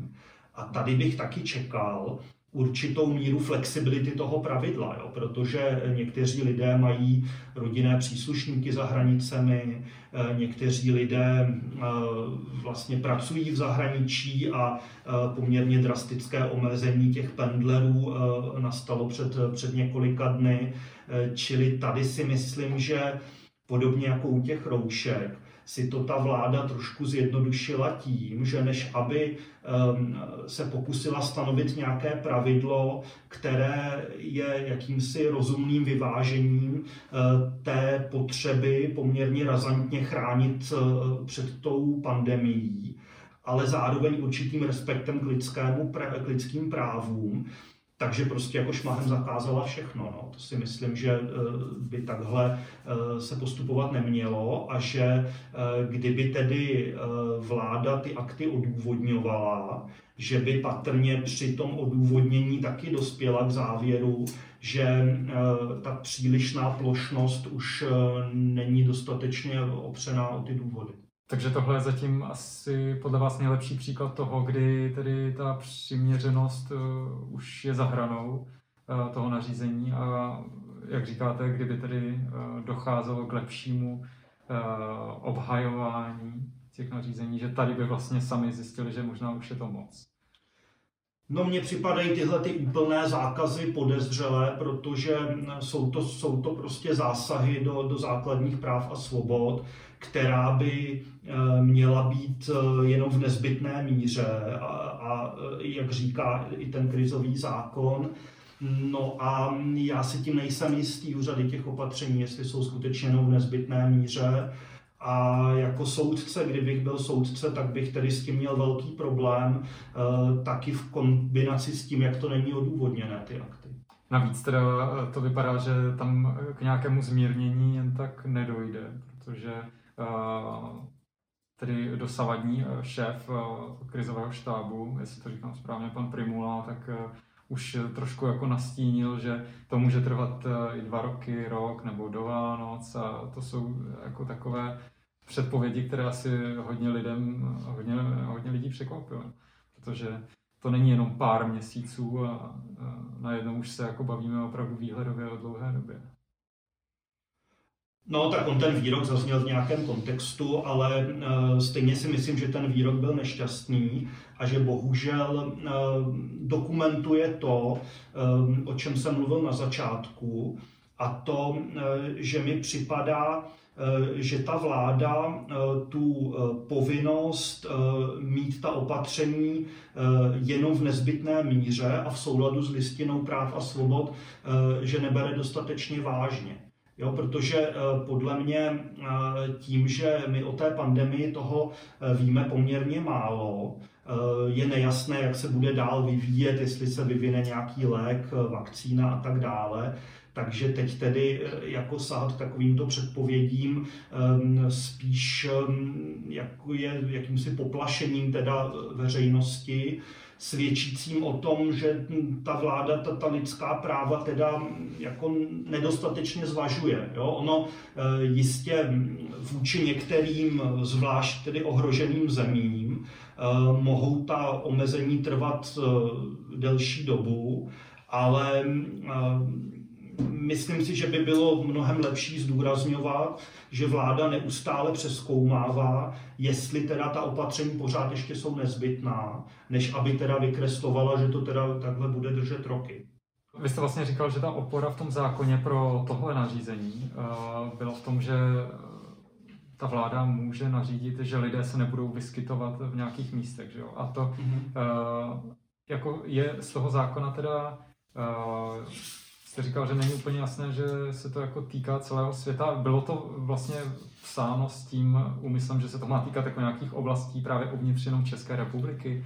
A tady bych taky čekal, určitou míru flexibility toho pravidla, jo? protože někteří lidé mají rodinné příslušníky za hranicemi, eh, někteří lidé eh, vlastně pracují v zahraničí a eh, poměrně drastické omezení těch pendlerů nastalo před, před několika dny, čili tady si myslím, že podobně jako u těch roušek, si to ta vláda trošku zjednodušila tím, že než aby ehm, se pokusila stanovit nějaké pravidlo, které je jakýmsi rozumným vyvážením eh, té potřeby poměrně razantně chránit eh, před tou pandemií, ale zároveň určitým respektem k, lidskému, k lidským právům, takže prostě jako šmahem zakázala všechno. No. To si myslím, že eh, by takhle eh, se postupovat nemělo a že eh, kdyby tedy vláda ty akty odůvodňovala, že by patrně při tom odůvodnění taky dospěla k závěru, že ta přílišná plošnost už není dostatečně opřená o ty důvody. Takže tohle je zatím asi podle vás nejlepší příklad toho, kdy tedy ta přiměřenost uh, už je za hranou uh, toho nařízení a jak říkáte, kdyby tedy uh, docházelo k lepšímu obhajování těch nařízení, že tady by vlastně sami zjistili, že možná už je to moc. No mně připadají tyhle ty úplné zákazy podezřelé, protože jsou to, jsou to prostě zásahy do, do základních práv a svobod, která by eh, měla být eh, jenom v nezbytné míře a, a eh, jak říká i ten krizový zákon, No a já si tím nejsem jistý u řady těch opatření, jestli jsou skutečně jenom v nezbytné míře. A jako soudce, kdybych byl soudce, tak bych tedy s tím měl velký problém, taky v kombinaci s tím, jak to není odůvodněné, ty akty. Navíc teda to vypadá, že tam k nějakému zmírnění jen tak nedojde, protože tedy dosavadní eh, šéf eh, krizového štábu, jestli to říkám správně, pan Primula, tak už trošku jako nastínil, že to může trvat i dva roky, rok nebo do Vánoc a to jsou jako takové předpovědi, které asi hodně lidem, hodně, hodně lidí překvapily, protože to není jenom pár měsíců a, najednou už se jako bavíme opravdu výhledově o dlouhé době. No, tak on ten výrok zazněl v nějakém kontextu, ale uh, stejně si myslím, že ten výrok byl nešťastný a že bohužel uh, dokumentuje to, uh, o čem jsem mluvil na začátku, a to, že mi připadá, že ta vláda tu povinnost mít ta opatření jenom v nezbytné míře a v souladu s listinou práv a svobod, že nebere dostatečně vážně. Jo, protože eh, podle mě eh, tím, že my o té pandemii toho eh, víme poměrně málo, je nejasné, jak se bude dál vyvíjet, jestli se vyvine nějaký lék, vakcína a tak dále, takže teď tedy jako sahat takovýmto předpovědím ehm, spíš ehm, jako je jakýmsi poplašením teda veřejnosti, svědčícím o tom, že ta vláda, ta, ta lidská práva teda jako nedostatečně zvažuje. Jo? Ono eh, jistě vůči některým zvlášť tedy ohroženým zemím eh, mohou ta omezení trvat eh, delší dobu, ale myslím si, že by bylo mnohem lepší zdůrazňovat, že vláda neustále přeskoumává, jestli teda ta opatření pořád ještě jsou nezbytná, než aby teda vykreslovala, že to teda takhle bude držet roky. Vy jste vlastně říkal, že ta opora v tom zákoně pro tohle nařízení uh, byla v tom, že ta vláda může nařídit, že lidé se nebudou vyskytovat v nějakých místech. Že jo? A to mm-hmm. jako je z toho zákona teda uh, jste říkal, že není úplně jasné, že se to jako týká celého světa. Bylo to vlastně psáno s tím úmyslem, že se to má týkat jako nějakých oblastí právě uvnitř jenom České republiky?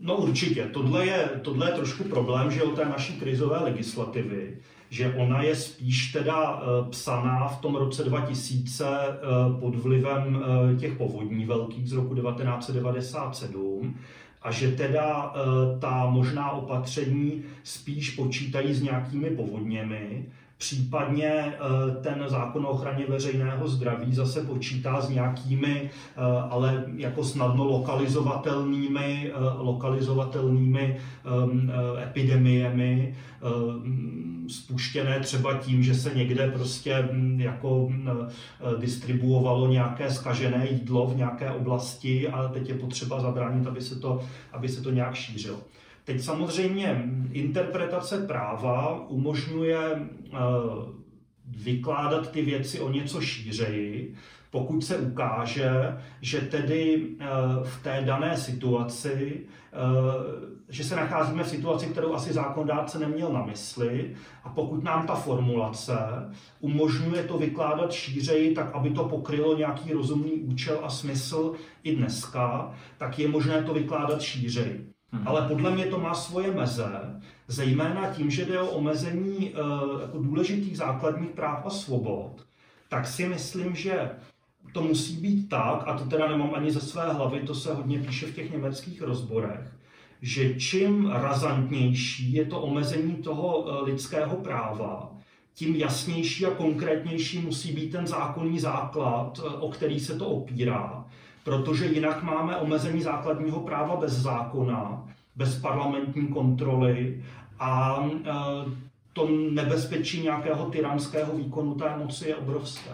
No určitě. Tohle je, tohle je trošku problém, že o té naší krizové legislativy, že ona je spíš teda eh, psaná v tom roce 2000 eh, pod vlivem eh, těch povodní velkých z roku 1997 a že teda eh, ta možná opatření spíš počítají s nějakými povodněmi, Případně eh, ten zákon o ochraně veřejného zdraví zase počítá s nějakými, eh, ale jako snadno lokalizovatelnými, lokalizovatelnými ehm, epidemiemi, spuštěné třeba tím, že se někde prostě hm, jako hm, distribuovalo nějaké skažené jídlo v nějaké oblasti a teď je potřeba zabránit, aby se to, aby se to nějak šířilo. Teď samozřejmě interpretace práva umožňuje eh, vykládat ty věci o něco šířeji, pokud se ukáže, že tedy eh, v té dané situaci, eh, že se nacházíme v situaci, kterou asi zákonodárce neměl na mysli a pokud nám ta formulace umožňuje to vykládat šířeji, tak aby to pokrylo nějaký rozumný účel a smysl i dneska, tak je možné to vykládat šířeji. Hmm. Ale podle mě to má svoje meze, zejména tím, že jde o omezení uh, jako důležitých základních práv a svobod, tak si myslím, že to musí být tak, a to teda nemám ani ze své hlavy, to se hodně píše v těch německých rozborech, že čím razantnější je to omezení toho uh, lidského práva, tím jasnější a konkrétnější musí být ten zákonný základ, uh, o který se to opírá protože jinak máme omezení základního práva bez zákona, bez parlamentní kontroly a e, to nebezpečí nějakého tyranského výkonu té moci je obrovské.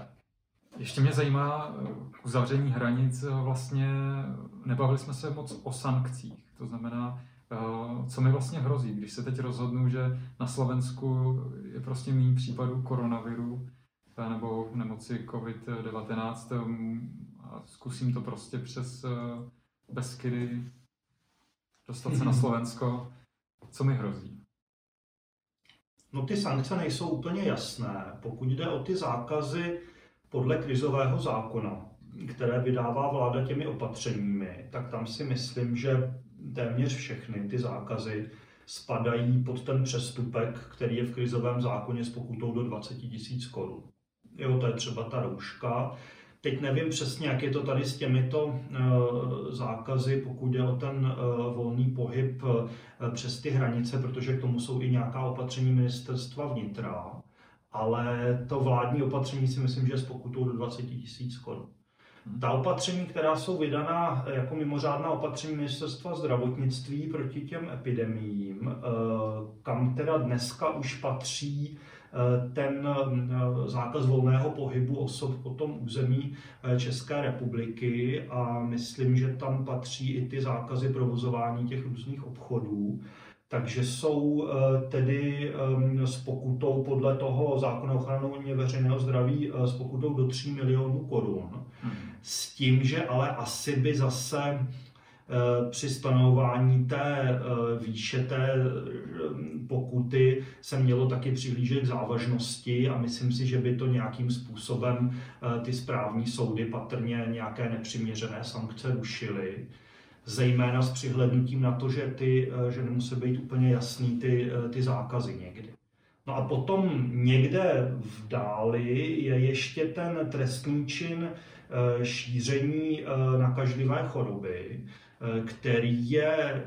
Ještě mě zajímá e, uzavření hranic. E, vlastně nebavili jsme se moc o sankcích. To znamená, co mi vlastně hrozí, když se teď rozhodnu, že na Slovensku je prostě méně případů koronaviru nebo nemoci COVID-19 a zkusím to prostě přes eh, Beskydy dostat se na mhm. Slovensko. Co mi hrozí? No ty sankce nejsou úplně jasné. Pokud jde o ty zákazy podle krizového zákona, které vydává vláda těmi opatřeními, tak tam si myslím, že téměř všechny ty zákazy spadají pod ten přestupek, který je v krizovém zákoně s pokutou do 20 000 korun. Jo, to je třeba ta rouška, Teď nevím přesně, jak je to tady s těmito eh, zákazy, pokud je o ten eh, volný pohyb eh, přes ty hranice, protože k tomu jsou i nějaká opatření ministerstva vnitra, ale to vládní opatření si myslím, že je s pokutou do 20 tisíc korun. Ta opatření, která jsou vydaná jako mimořádná opatření ministerstva zdravotnictví proti těm epidemiím, kam teda dneska už patří ten eh, zákaz volného pohybu osob po tom území eh, České republiky a myslím, že tam patří i ty zákazy provozování těch různých obchodů. Takže jsou tedy s pokutou podle toho zákona o ochraně veřejného zdraví s pokutou do 3 milionů korun. Hmm. S tím, že ale asi by zase Eh, při stanování té eh, výše té eh, pokuty se mělo taky přihlížet k závažnosti a myslím si, že by to nějakým způsobem ty správní soudy patrně nějaké nepřiměřené sankce rušily zejména s přihlednutím na to, že, ty, že nemusí být úplně jasný ty, ty zákazy někdy. No a potom někde v dáli je ještě ten trestný čin šíření nakažlivé choroby, Eh, který je eh,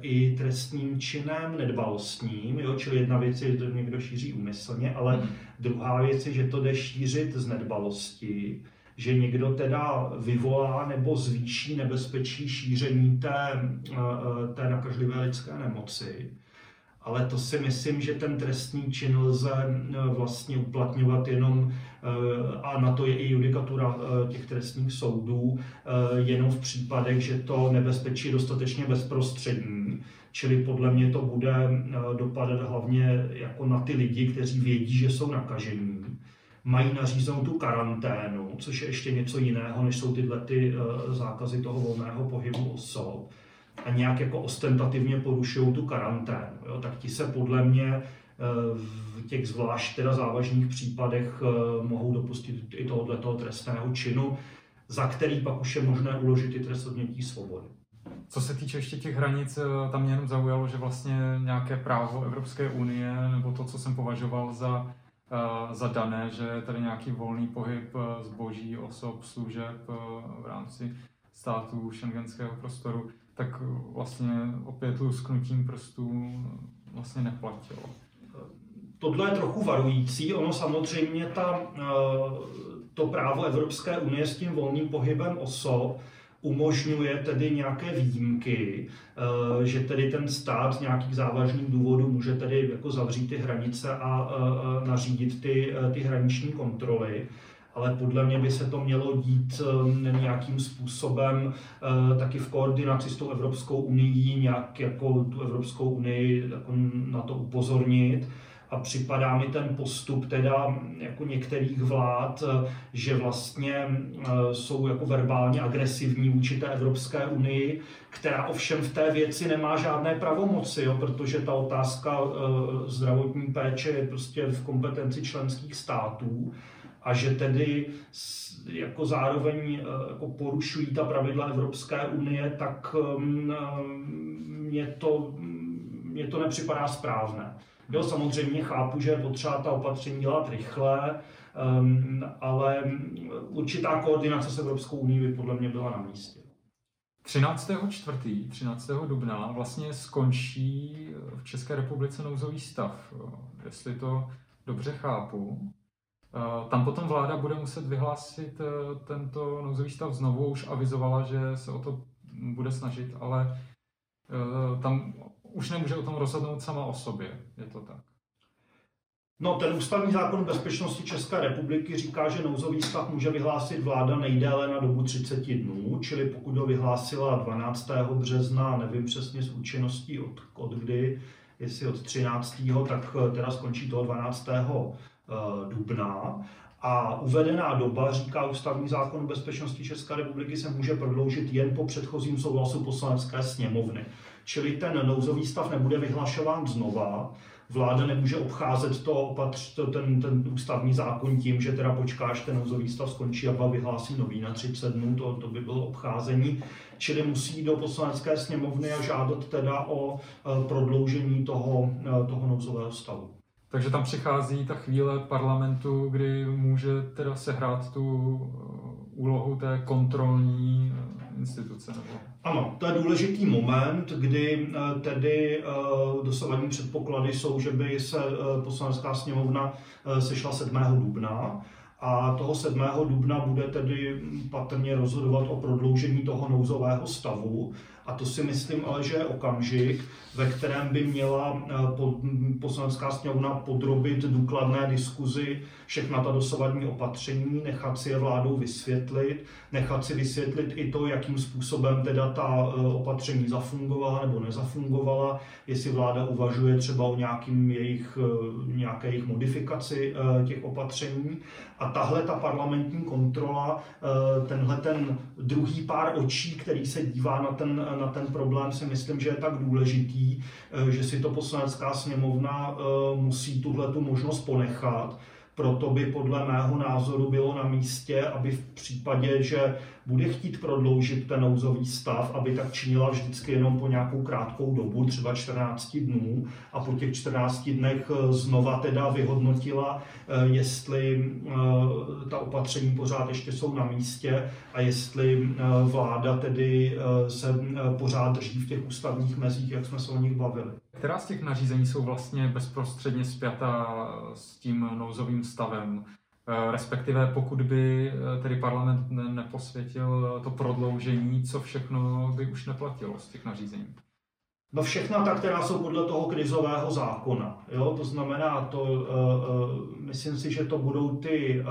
i trestním činem nedbalostním, jo? čili jedna věc je, že to někdo šíří úmyslně, ale hmm. druhá věc je, že to jde šířit z nedbalosti, že někdo teda vyvolá nebo zvýší nebezpečí šíření té, eh, té nakažlivé lidské nemoci ale to si myslím, že ten trestný čin lze eh, vlastně uplatňovat jenom, eh, a na to je i judikatura eh, těch trestních soudů, jenom v případech, že to nebezpečí je dostatečně bezprostřední. Čili podle mě to bude dopadat hlavně jako na ty lidi, kteří vědí, že jsou nakažení mají nařízenou tu karanténu, což je ještě něco jiného, než jsou tyhle ty zákazy toho volného pohybu osob a nějak jako ostentativně porušují tu karanténu, jo, tak ti se podle mě eh, v těch zvlášť teda závažných případech eh, mohou dopustit i tohoto trestného činu, za který pak už je možné uložit i trest odnětí svobody. Co se týče ještě těch hranic, eh, tam mě jenom zaujalo, že vlastně nějaké právo Evropské unie, nebo to, co jsem považoval za, za dané, že tady nějaký volný pohyb zboží, osob, služeb v rámci států šengenského prostoru, tak vlastně opět lusknutím prstů vlastně neplatilo. Tohle je trochu varující. Ono samozřejmě ta, eh, to právo Evropské unie s tím volným pohybem osob umožňuje tedy nějaké výjimky, eh, že tedy ten stát z nějakých závažných důvodů může tedy jako zavřít ty hranice a eh, nařídit ty, ty hraniční kontroly ale podle mě by se to mělo dít nějakým způsobem taky v koordinaci s tou Evropskou unii, nějak jako tu Evropskou unii jako na to upozornit. A připadá mi ten postup teda jako některých vlád, eh, že vlastně jsou jako verbálně agresivní vůči té Evropské unii, která ovšem v té věci nemá žádné pravomoci, jo, protože ta otázka zdravotní péče je prostě v kompetenci členských států a že tedy jako zároveň jako porušují ta pravidla Evropské unie, tak mě to, mě to nepřipadá správné. Jo, samozřejmě chápu, že je potřeba ta opatření dělat rychle, um, ale určitá koordinace s Evropskou unii by podle mě byla na místě. 13. čtvrtý, 13. dubna vlastně skončí v České republice nouzový stav, jestli to dobře chápu. Eh, tam potom vláda bude muset vyhlásit eh, tento nouzový stav znovu, už avizovala, že se o to bude snažit, ale eh, tam už nemůže o tom rozhodnout sama o sobě, je to tak. No, ten ústavní zákon bezpečnosti České republiky říká, že nouzový stav může vyhlásit vláda nejdéle na dobu 30 dnů, čili pokud ho vyhlásila 12. března, nevím přesně s účinností od, od kdy, jestli od 13. tak teda skončí toho 12. Eh, dubna. A uvedená doba, říká ústavní zákon bezpečnosti České republiky, se může prodloužit jen po předchozím souhlasu poslanecké sněmovny. Čili ten nouzový stav nebude vyhlašován znova, vláda nemůže obcházet to, to ten, ten ústavní zákon tím, že teda počká, až ten nouzový stav skončí a pak vyhlásí nový na 30 dnů, to, to by bylo obcházení. Čili musí do poslanecké sněmovny a žádat teda o eh, prodloužení toho, eh, toho nouzového stavu. Takže tam přichází ta chvíle parlamentu, kdy může teda sehrát tu uh, úlohu té kontrolní instituce. Nebo... Ano, to je důležitý moment, kdy uh, tedy dosavadní předpoklady jsou, že by se poslanecká sněmovna sešla 7. dubna a toho 7. dubna bude tedy patrně rozhodovat o prodloužení toho nouzového stavu. A to si myslím ale, že je okamžik, ve kterém by měla eh, poslanecká sněmovna podrobit důkladné diskuzi všechna ta dosavadní opatření, nechat si je vládou vysvětlit, nechat si vysvětlit i to, jakým způsobem teda ta eh, opatření zafungovala nebo nezafungovala, jestli vláda uvažuje třeba o nějakým jejich, eh, nějaké jejich modifikaci těch opatření. A tahle ta parlamentní kontrola, tenhle ten druhý pár očí, který se dívá na ten, na ten problém, si myslím, že je tak důležitý, že si to poslanecká sněmovna musí tuhle tu možnost ponechat. Proto by podle mého názoru bylo na místě, aby v případě, že bude chtít prodloužit ten nouzový stav, aby tak činila vždycky jenom po nějakou krátkou dobu, třeba 14 dnů, a po těch 14 dnech eh, znova teda vyhodnotila, eh, jestli eh, ta opatření pořád ještě jsou na místě a jestli vláda tedy se pořád drží v těch ústavních mezích, jak jsme se o nich bavili. Která z těch nařízení jsou vlastně bezprostředně spjata s tím nouzovým stavem? Eh, respektive pokud by eh, tedy parlament neposvětil to prodloužení, co všechno by už neplatilo z těch nařízení? No všechna ta, která jsou podle toho krizového zákona. Jo? To znamená, to, uh, uh, myslím si, že to budou ty uh,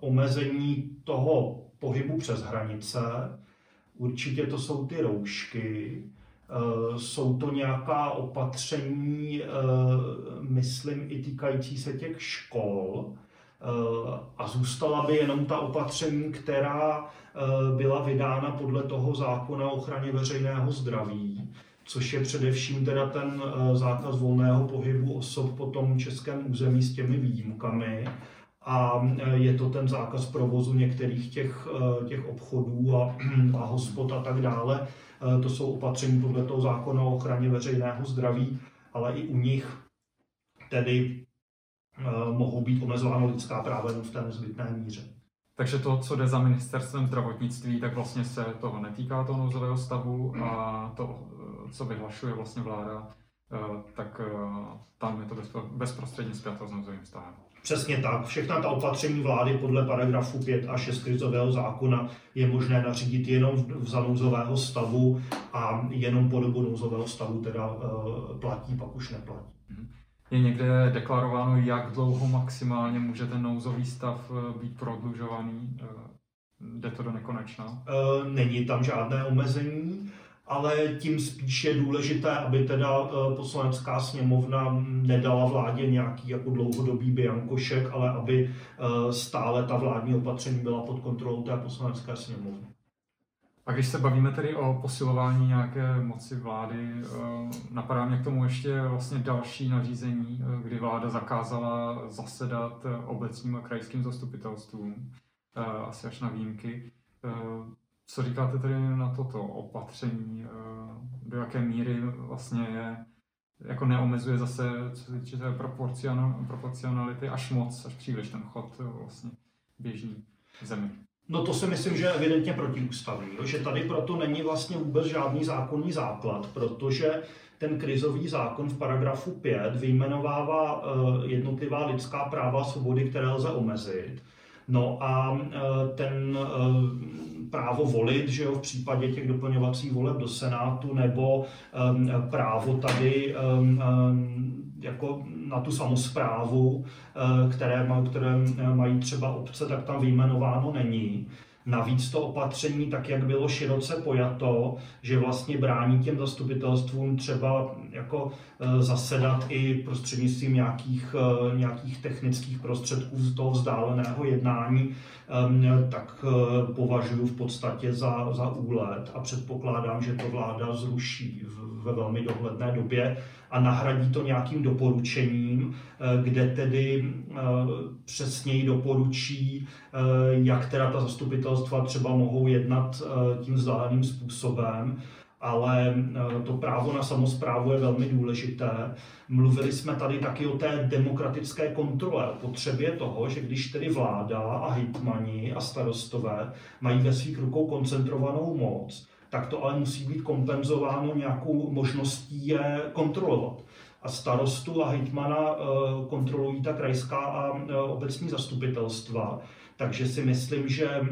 omezení toho pohybu přes hranice. Určitě to jsou ty roušky. Jsou to nějaká opatření, myslím, i týkající se těch škol. Eh, a zůstala by jenom ta opatření, která eh, byla vydána podle toho zákona o ochraně veřejného zdraví, což je především teda ten eh, zákaz volného pohybu osob po tom českém území s těmi výjimkami a je to ten zákaz provozu některých těch, těch obchodů a, a hospod a tak dále. To jsou opatření podle toho zákona o ochraně veřejného zdraví, ale i u nich tedy mohou být omezována lidská práva jenom v té nezbytné míře. Takže to, co jde za ministerstvem zdravotnictví, tak vlastně se toho netýká toho nouzového stavu a to, eh, co vyhlašuje vlastně vláda, eh, tak tam je to bezprostředně zpěto s nouzovým stavem. Přesně tak. Všechna ta opatření vlády podle paragrafu 5 a 6 krizového zákona je možné nařídit jenom v za nouzového stavu a jenom po dobu nouzového stavu teda platí, pak už neplatí. Mm-hmm je někde deklarováno, jak dlouho maximálně může ten nouzový stav eh, být prodlužovaný? Eh, jde to do nekonečna? Eh, není tam žádné omezení, ale tím spíš je důležité, aby teda poslanecká sněmovna nedala vládě nějaký jako dlouhodobý biankošek, ale aby stále ta vládní opatření byla pod kontrolou té poslanecké sněmovny. A když se bavíme tedy o posilování nějaké moci vlády, eh, napadá mě k tomu ještě vlastně další nařízení, eh, kdy vláda zakázala zasedat obecním a krajským zastupitelstvům, eh, asi až na výjimky. Co říkáte tedy na toto opatření? Do jaké míry vlastně je, jako neomezuje zase, co se týče proporcionality, až moc, až příliš ten chod vlastně běžný zemi? No to si myslím, že je evidentně protiústavní, že tady proto není vlastně vůbec žádný zákonný základ, protože ten krizový zákon v paragrafu 5 vyjmenovává eh, jednotlivá lidská práva a svobody, které lze omezit. No a eh, ten eh, právo volit, že jo, v případě těch doplňovacích voleb do Senátu, nebo právo tady jako na tu samozprávu, eh, které, které mají třeba obce, tak tam vyjmenováno není. Navíc to opatření, tak jak bylo široce pojato, že vlastně brání těm zastupitelstvům třeba jako e, zasedat i prostřednictvím nějakých, nějakých technických prostředků z toho vzdáleného jednání, tak e, považuji v podstatě za, za úlet a předpokládám, že to vláda zruší ve velmi dohledné době a nahradí to nějakým doporučením, kde tedy přesněji doporučí, jak teda ta zastupitelstva třeba mohou jednat tím vzdáleným způsobem ale eh, to právo na samozprávu je velmi důležité. Mluvili jsme tady taky o té demokratické kontrole, o potřebě toho, že když tedy vláda a hejtmani a starostové mají ve svých rukou koncentrovanou moc, tak to ale musí být kompenzováno nějakou možností je kontrolovat. A starostu a hejtmana eh, kontrolují ta krajská a eh, obecní zastupitelstva. Takže si myslím, že eh,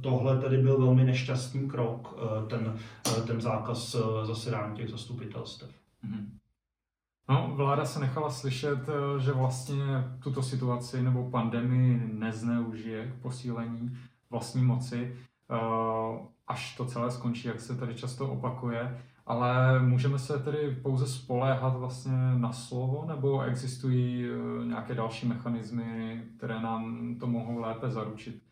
tohle tedy byl velmi nešťastný krok, ten, ten zákaz zasedání těch zastupitelstev. Mm-hmm. No, vláda se nechala slyšet, že vlastně tuto situaci nebo pandemii nezneužije k posílení vlastní moci, až to celé skončí, jak se tady často opakuje. Ale můžeme se tedy pouze spoléhat vlastně na slovo, nebo existují eh, nějaké další mechanismy, které nám to mohou lépe zaručit?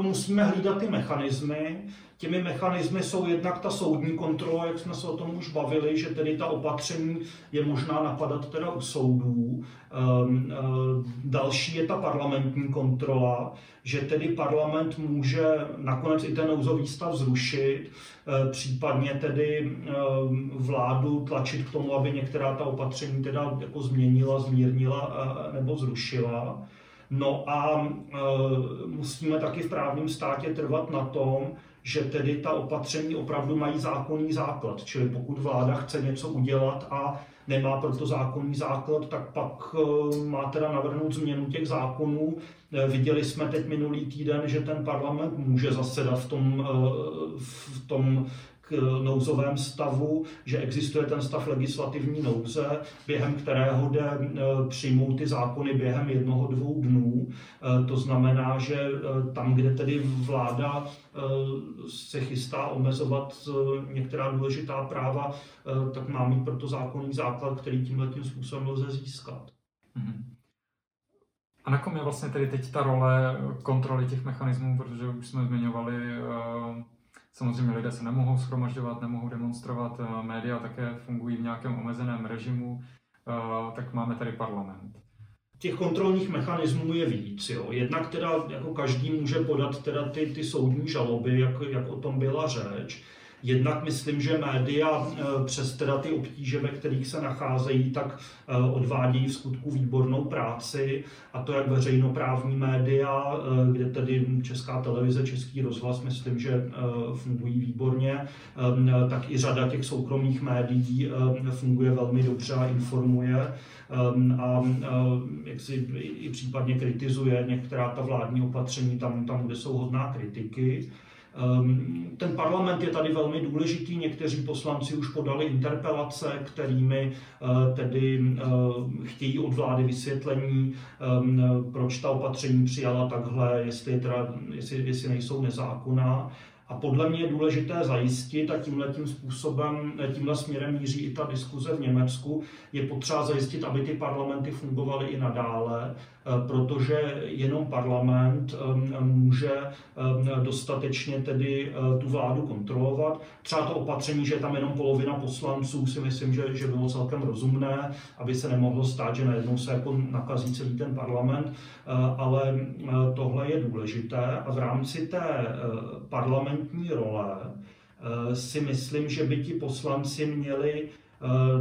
No musíme hlídat ty mechanismy. Těmi mechanismy jsou jednak ta soudní kontrola, jak jsme se o tom už bavili, že tedy ta opatření je možná napadat teda u soudů. Ehm, ehm, další je ta parlamentní kontrola, že tedy parlament může nakonec i ten nouzový stav zrušit, eh, případně tedy ehm, vládu tlačit k tomu, aby některá ta opatření teda jako změnila, zmírnila eh, nebo zrušila. No a e, musíme taky v právním státě trvat na tom, že tedy ta opatření opravdu mají zákonný základ. Čili pokud vláda chce něco udělat a nemá proto zákonný základ, tak pak e, má teda navrhnout změnu těch zákonů. E, viděli jsme teď minulý týden, že ten parlament může zasedat v tom, v tom nouzovém stavu, že existuje ten stav legislativní nouze, během kterého jde e, přijmout ty zákony během jednoho, dvou dnů. E, to znamená, že e, tam, kde tedy vláda se chystá omezovat některá důležitá práva, tak má mít proto zákonný základ, který tímhle tím způsobem lze získat. Mm-hmm. A na kom je vlastně tedy teď ta role kontroly těch mechanismů, protože už jsme zmiňovali Samozřejmě lidé se nemohou schromažďovat, nemohou demonstrovat, eh, média také fungují v nějakém omezeném režimu, eh, tak máme tady parlament. Těch kontrolních mechanismů je víc. Jo. Jednak teda jako každý může podat teda ty, ty soudní žaloby, jak, jak o tom byla řeč. Jednak myslím, že média eh, přes teda ty obtíže, ve kterých se nacházejí, tak eh, odvádějí v skutku výbornou práci, a to jak veřejnoprávní média, eh, kde tedy Česká televize, Český rozhlas, myslím, že fungují výborně, tak i řada těch soukromých médií funguje velmi dobře a informuje a jak si i případně kritizuje některá ta vládní opatření tam, tam kde jsou hodná kritiky. Ehm, ten parlament je tady velmi důležitý. Někteří poslanci už podali interpelace, kterými eh, tedy eh, chtějí od vlády vysvětlení, ehm, proč ta opatření přijala takhle, jestli, teda, jestli, jestli nejsou nezákonná. A podle mě je důležité zajistit, a tímhle tím způsobem, tímhle směrem míří i ta diskuze v Německu, je potřeba zajistit, aby ty parlamenty fungovaly i nadále, Eh, protože jenom parlament může dostatečně tedy eh, tu vládu kontrolovat. Třeba to opatření, že je tam jenom polovina poslanců, si myslím, že, že bylo celkem rozumné, aby se nemohlo stát, že najednou se jako nakazí celý ten parlament, eh, ale tohle je důležité a v rámci té parlamentní role si myslím, že by ti poslanci měli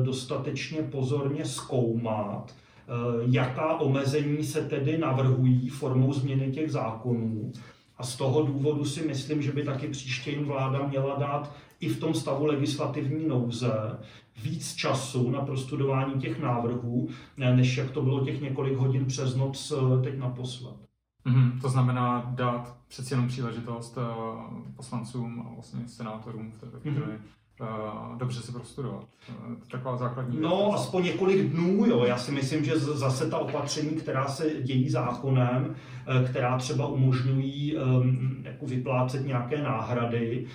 dostatečně pozorně zkoumat, Eh, jaká omezení se tedy navrhují formou změny těch zákonů. A z toho důvodu si myslím, že by taky příště jim vláda měla dát i v tom stavu legislativní nouze víc času na prostudování těch návrhů, než jak to bylo těch několik hodin přes noc eh, teď naposled. Mm-hmm, to znamená dát přeci jenom příležitost uh, poslancům a vlastně senátorům v té chvíli mm-hmm dobře si prostudovat. Uh, taková základní věc. No, aspoň několik dnů, jo. Já si myslím, že zase ta opatření, která se dějí zákonem, eh, která třeba umožňují um, jako vyplácet nějaké náhrady,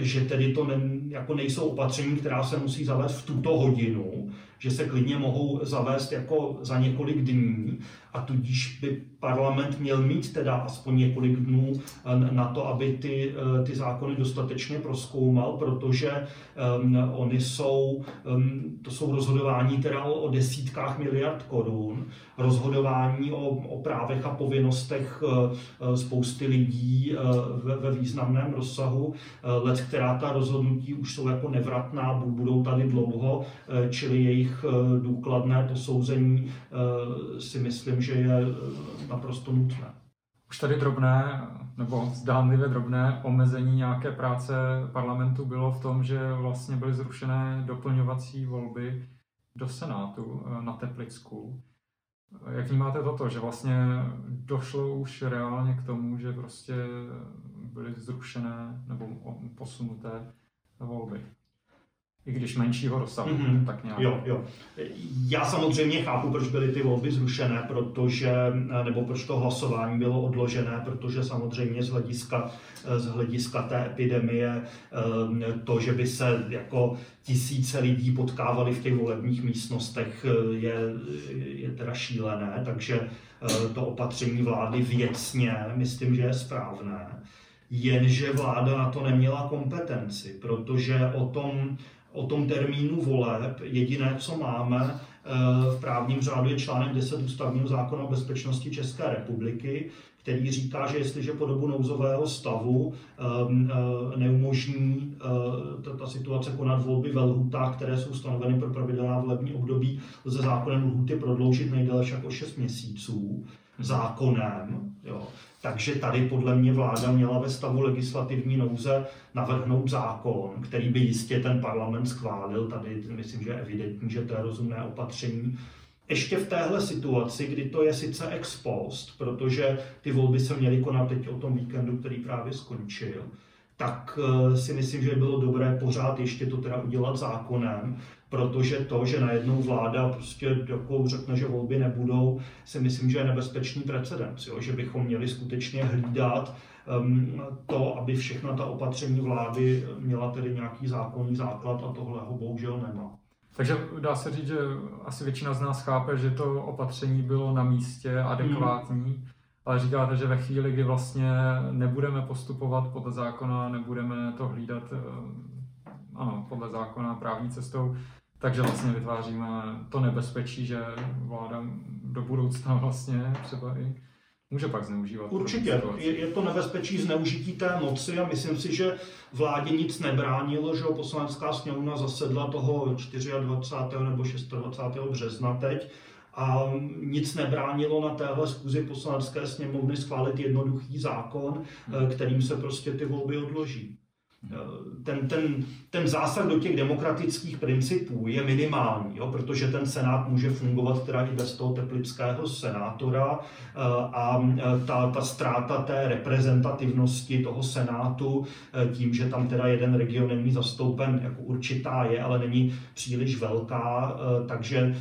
že tedy to ne, jako nejsou opatření, která se musí zavést v tuto hodinu, že se klidně mohou zavést jako za několik dní a tudíž by parlament měl mít teda aspoň několik dnů eh, na to, aby ty, eh, ty zákony dostatečně proskoumal, protože um, oni jsou, um, to jsou rozhodování teda o, desítkách miliard korun, rozhodování o, o právech a povinnostech uh, spousty lidí uh, ve, ve významném rozsahu, uh, let, která ta rozhodnutí už jsou jako nevratná, budou tady dlouho, uh, čili jejich důkladné posouzení si myslím, že je naprosto nutné. Už tady drobné, nebo zdánlivě drobné omezení nějaké práce parlamentu bylo v tom, že vlastně byly zrušené doplňovací volby do Senátu eh, na Teplicku. Jak vnímáte toto, že vlastně došlo už reálně k tomu, že prostě byly zrušené nebo posunuté volby? I když menšího rozsahu, mm-hmm. tak nějak. Jo, jo. Já samozřejmě chápu, proč byly ty volby zrušené, protože, nebo proč to hlasování bylo odložené, protože samozřejmě z hlediska, z hlediska té epidemie eh, to, že by se jako tisíce lidí potkávali v těch volebních místnostech, eh, je, je teda šílené, takže eh, to opatření vlády věcně myslím, že je správné. Jenže vláda na to neměla kompetenci, protože o tom o tom termínu voleb. Jediné, co máme eh, v právním řádu, je článek 10 ústavního zákona o bezpečnosti České republiky, který říká, že jestliže po dobu nouzového stavu ehm, eh, neumožní eh, ta situace konat volby ve lhutách, které jsou stanoveny pro pravidelná volební období, lze zákonem lhuty prodloužit nejdéle však o 6 měsíců zákonem. Jo. Takže tady podle mě vláda měla ve stavu legislativní nouze navrhnout zákon, který by jistě ten parlament schválil. Tady myslím, že je evidentní, že to je rozumné opatření. Ještě v téhle situaci, kdy to je sice ex post, protože ty volby se měly konat teď o tom víkendu, který právě skončil, tak eh, si myslím, že bylo dobré pořád ještě to teda udělat zákonem, protože to, že najednou vláda prostě jako řekne, že volby nebudou, si myslím, že je nebezpečný precedens, jo? že bychom měli skutečně hlídat um, to, aby všechna ta opatření vlády měla tedy nějaký zákonný základ a tohle ho bohužel nemá. Takže dá se říct, že asi většina z nás chápe, že to opatření bylo na místě, adekvátní, mm. Ale říkáte, že ve chvíli, kdy vlastně nebudeme postupovat podle zákona, nebudeme to hlídat eh, ano, podle zákona právní cestou, takže vlastně vytváříme to nebezpečí, že vláda do budoucna vlastně třeba i může pak zneužívat. Určitě, je, je to nebezpečí zneužití té moci a myslím si, že vládě nic nebránilo, že poslanecká sněmovna zasedla toho 24. nebo 26. března teď a nic nebránilo na téhle schůzi poslanecké sněmovny schválit jednoduchý zákon, hmm. kterým se prostě ty volby odloží ten, ten, ten zásah do těch demokratických principů je minimální, jo, protože ten senát může fungovat teda i bez toho teplického senátora eh, a eh, ta, ta ztráta té reprezentativnosti toho senátu eh, tím, že tam teda jeden region není zastoupen, jako určitá je, ale není příliš velká, takže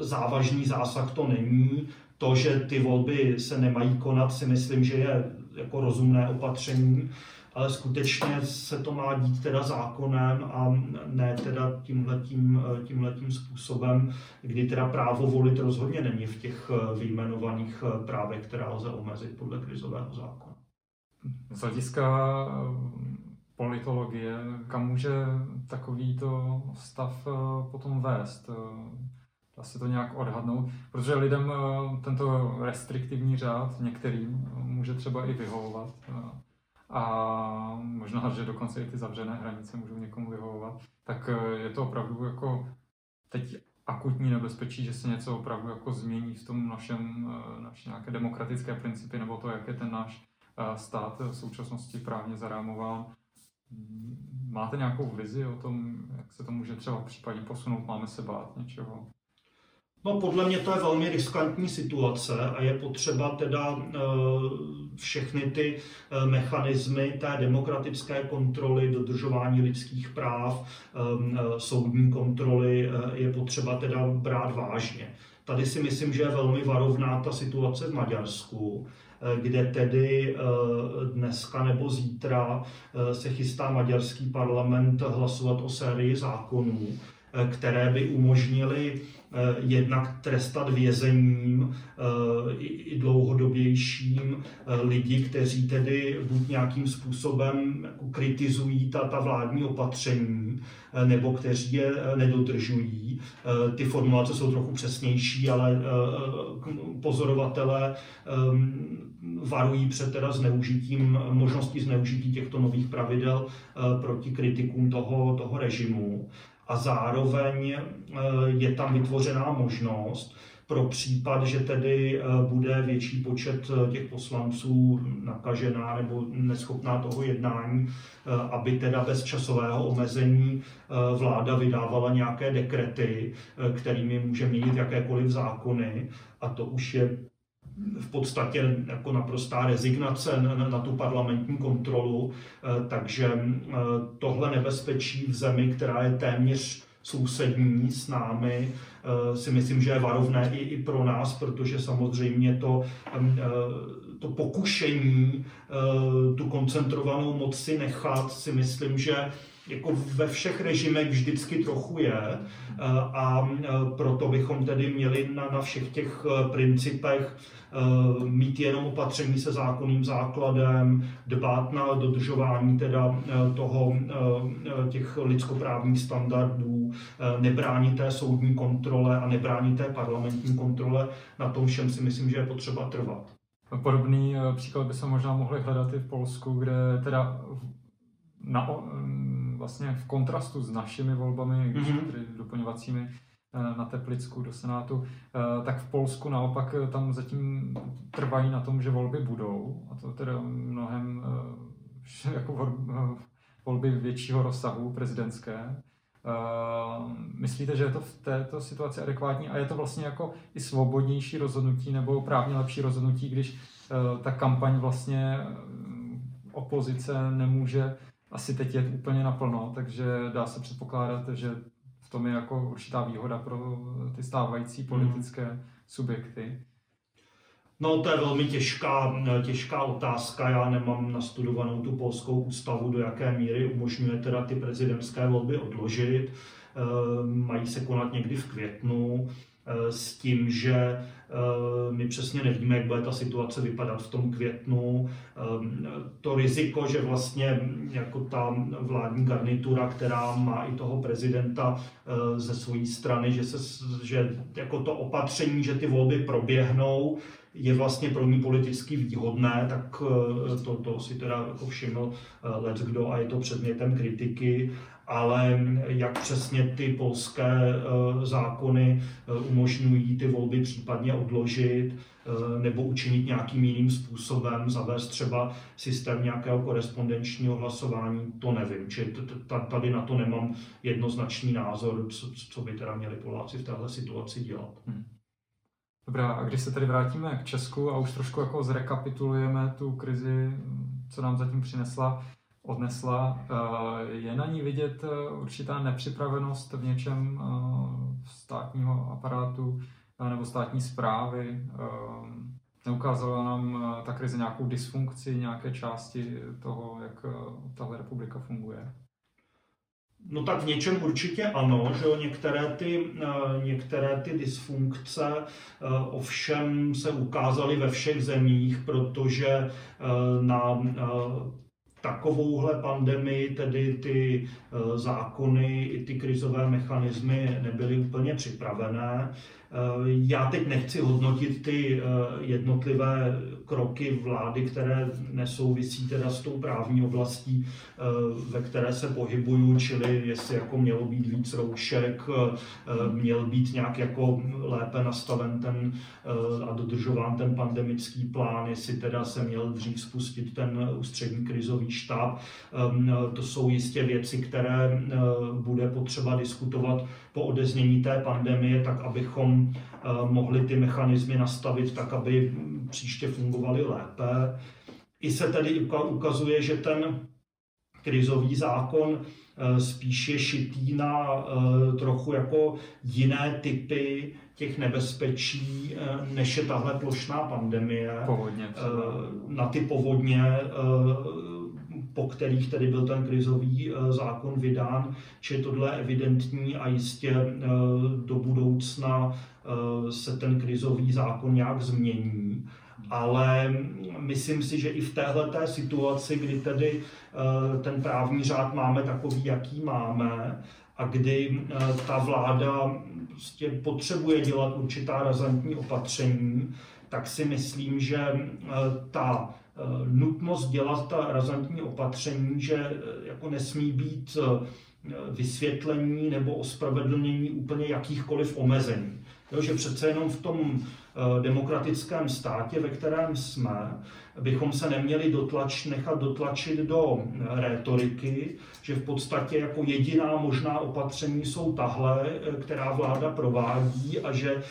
závažný zásah to není. To, že ty volby se nemají konat, si myslím, že je jako rozumné opatření ale skutečně se to má dít teda zákonem a ne teda tímhletím, tímhletím způsobem, kdy teda právo volit rozhodně není v těch vyjmenovaných právech, která lze omezit podle krizového zákona. Z hlediska eh, politologie, kam může takovýto stav eh, potom vést? Eh, dá se to nějak odhadnout? Protože lidem tento restriktivní řád některým může třeba i vyhovovat a možná, že dokonce i ty zavřené hranice můžou někomu vyhovovat, tak eh, je to opravdu jako teď akutní nebezpečí, že se něco opravdu jako změní v tom našem, eh, naše nějaké demokratické principy, nebo to, jak je ten náš eh, stát v současnosti právně zarámován. Máte nějakou vizi o tom, jak se to může třeba v případě posunout? Máme se bát něčeho? No podle mě to je velmi riskantní situace a je potřeba teda eh, všechny ty eh, mechanismy té demokratické kontroly, dodržování lidských práv, eh, soudní kontroly je potřeba teda brát vážně. Tady si myslím, že je velmi varovná ta situace v Maďarsku, kde tedy dneska nebo zítra se chystá maďarský parlament hlasovat o sérii zákonů, které by umožnily jednak trestat vězením eh, i dlouhodobějším eh, lidi, kteří tedy buď nějakým způsobem jako kritizují ta, ta vládní opatření, nebo kteří je nedodržují. Ty formulace jsou trochu přesnější, ale pozorovatelé varují před teda zneužitím, možností zneužití těchto nových pravidel proti kritikům toho, toho režimu a zároveň eh, je tam vytvořená možnost pro případ, že tedy eh, bude větší počet eh, těch poslanců nakažená nebo neschopná toho jednání, aby teda bez časového omezení vláda vydávala nějaké dekrety, kterými může měnit jakékoliv zákony. A to už je v podstatě jako naprostá rezignace na, na tu parlamentní kontrolu, takže tohle nebezpečí v zemi, která je téměř sousední s námi, si myslím, že je varovné i, i pro nás, protože samozřejmě to, to pokušení tu koncentrovanou moc si nechat, si myslím, že jako ve všech režimech vždycky trochu je eh, a eh, proto bychom tedy měli na, na všech těch eh, principech mít jenom opatření se zákonným základem, dbát na dodržování teda toho, těch lidskoprávních standardů, nebránit té soudní kontrole a nebránit té parlamentní kontrole. Na tom všem si myslím, že je potřeba trvat. Podobný příklad by se možná mohli hledat i v Polsku, kde teda na, vlastně v kontrastu s našimi volbami, mm-hmm. tedy doplňovacími eh, na Teplicku do Senátu, eh, tak v Polsku naopak eh, tam zatím trvají na tom, že volby budou, a to teda mnohem jako volby většího rozsahu prezidentské. Myslíte, že je to v této situaci adekvátní a je to vlastně jako i svobodnější rozhodnutí nebo právně lepší rozhodnutí, když ta kampaň vlastně opozice nemůže asi teď je úplně naplno, takže dá se předpokládat, že v tom je jako určitá výhoda pro ty stávající hmm. politické hmm. subjekty. No, to je velmi těžká, těžká otázka. Já nemám nastudovanou tu polskou ústavu, do jaké míry umožňuje teda ty prezidentské volby odložit. Ehm, mají se konat někdy v květnu. Eh, s tím, že eh, my přesně nevíme, jak bude ta situace vypadat v tom květnu. Eh, to riziko, že vlastně jako ta vládní garnitura, která má i toho prezidenta ze své strany, že, se, že jako to opatření, že ty volby proběhnou, je vlastně pro ní politicky výhodné, tak to, to si teda jako všiml let kdo a je to předmětem kritiky ale jak přesně ty polské eh, zákony eh, umožňují ty volby případně odložit eh, nebo učinit nějakým jiným způsobem, zavést třeba systém nějakého korespondenčního hlasování, to nevím. Čili tady na to nemám jednoznačný názor, co, by teda měli Poláci v téhle situaci dělat. Hmm. Dobrá, a když se tedy vrátíme k Česku a už trošku jako zrekapitulujeme tu krizi, co nám zatím přinesla, odnesla. Eh, je na ní vidět eh, určitá nepřipravenost v něčem eh, státního aparátu nebo státní zprávy. Neukázala nám ta krize nějakou dysfunkci, nějaké části toho, jak tahle republika funguje? No tak v něčem určitě ano, že některé ty, některé ty dysfunkce ovšem se ukázaly ve všech zemích, protože na takovouhle pandemii, tedy ty eh, zákony i ty krizové mechanismy nebyly úplně připravené. Eh, já teď nechci hodnotit ty eh, jednotlivé kroky vlády, které nesouvisí teda s tou právní oblastí, eh, ve které se pohybuju, čili jestli jako mělo být víc roušek, měl být nějak jako lépe nastaven ten a dodržován ten pandemický plán, jestli teda se měl dřív spustit ten ústřední krizový štáb. To jsou jistě věci, které bude potřeba diskutovat po odeznění té pandemie, tak abychom eh, mohli ty mechanismy nastavit tak, aby příště fungovaly lépe. I se tedy ukazuje, že ten krizový zákon eh, spíš je šitý na eh, trochu jako jiné typy těch nebezpečí, než je tahle plošná pandemie. Povodně třeba. Na ty povodně po kterých tedy byl ten krizový eh, zákon vydán, či tohle evidentní a jistě eh, do budoucna eh, se ten krizový zákon nějak změní. Ale myslím si, že i v téhle situaci, kdy tedy ten právní řád máme takový, jaký máme, a kdy ta vláda prostě potřebuje dělat určitá razantní opatření, tak si myslím, že ta nutnost dělat ta razantní opatření, že eh, jako nesmí být eh, vysvětlení nebo ospravedlnění úplně jakýchkoliv omezení. Jo, že přece jenom v tom demokratickém státě, ve kterém jsme, bychom se neměli dotlač, nechat dotlačit do rétoriky, že v podstatě jako jediná možná opatření jsou tahle, která vláda provádí a že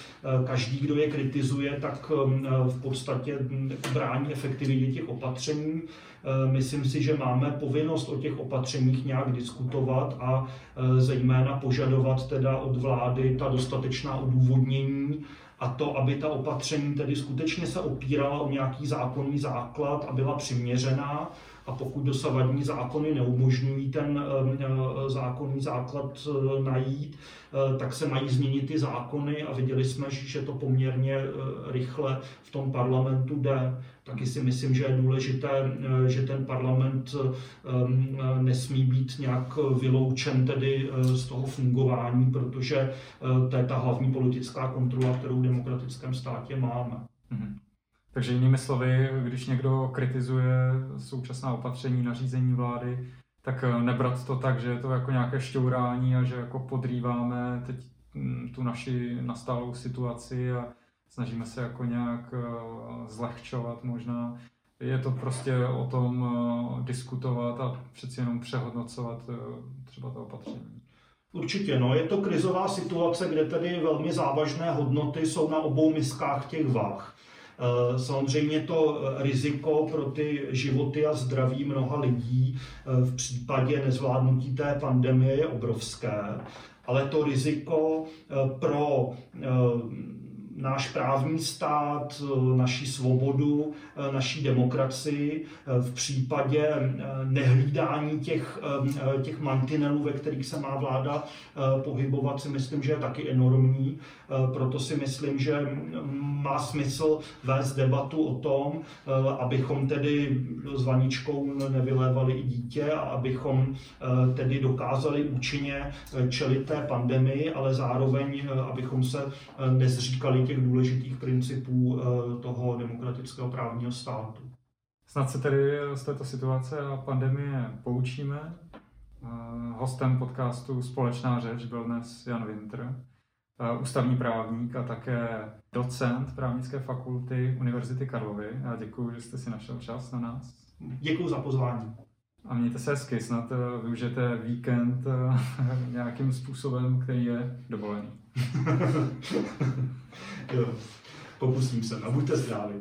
každý, kdo je kritizuje, tak v podstatě brání efektivitě těch opatření. Myslím si, že máme povinnost o těch opatřeních nějak diskutovat a zejména požadovat teda od vlády ta dostatečná odůvodnění a to, aby ta opatření tedy skutečně se opírala o nějaký zákonný základ a byla přiměřená. A pokud dosavadní zákony neumožňují ten eh, zákonný základ eh, najít, eh, tak se mají změnit ty zákony a viděli jsme, že to poměrně rychle v tom parlamentu jde. Taky si myslím, že je důležité, eh, že ten parlament eh, eh, nesmí být nějak vyloučen tedy z toho fungování, protože to je ta hlavní politická kontrola, kterou v demokratickém státě máme. Mm-hmm. Takže jinými slovy, když někdo kritizuje současná opatření, nařízení vlády, tak nebrat to tak, že je to jako nějaké šťourání a že jako podrýváme teď hm, tu naši nastálou situaci a snažíme se jako nějak eh, zlehčovat možná. Je to prostě o tom eh, diskutovat a přeci jenom přehodnocovat eh, třeba to opatření. Určitě, no, je to krizová situace, kde tedy velmi závažné hodnoty jsou na obou miskách těch váh. Samozřejmě to riziko pro ty životy a zdraví mnoha lidí v případě nezvládnutí té pandemie je obrovské, ale to riziko pro náš právní stát, naší svobodu, naší demokracii v případě eh, nehlídání těch, eh, těch mantinelů, ve kterých se má vláda eh, pohybovat, si myslím, že je taky enormní. Proto si myslím, že má smysl vést debatu o tom, abychom tedy s vaničkou nevylévali i dítě a abychom tedy dokázali účinně čelit té pandemii, ale zároveň, abychom se nezříkali těch důležitých principů eh, toho demokratického právního státu. Snad se tedy z této situace a pandemie poučíme. Eh, hostem podcastu Společná řeč byl dnes Jan Winter, eh, ústavní právník a také docent právnické fakulty Univerzity Karlovy. Já děkuji, že jste si našel čas na nás. Děkuji za pozvání. A mějte se hezky, snad využijete víkend nějakým způsobem, který je dovolený. jo, pokusím se. A buďte zdraví.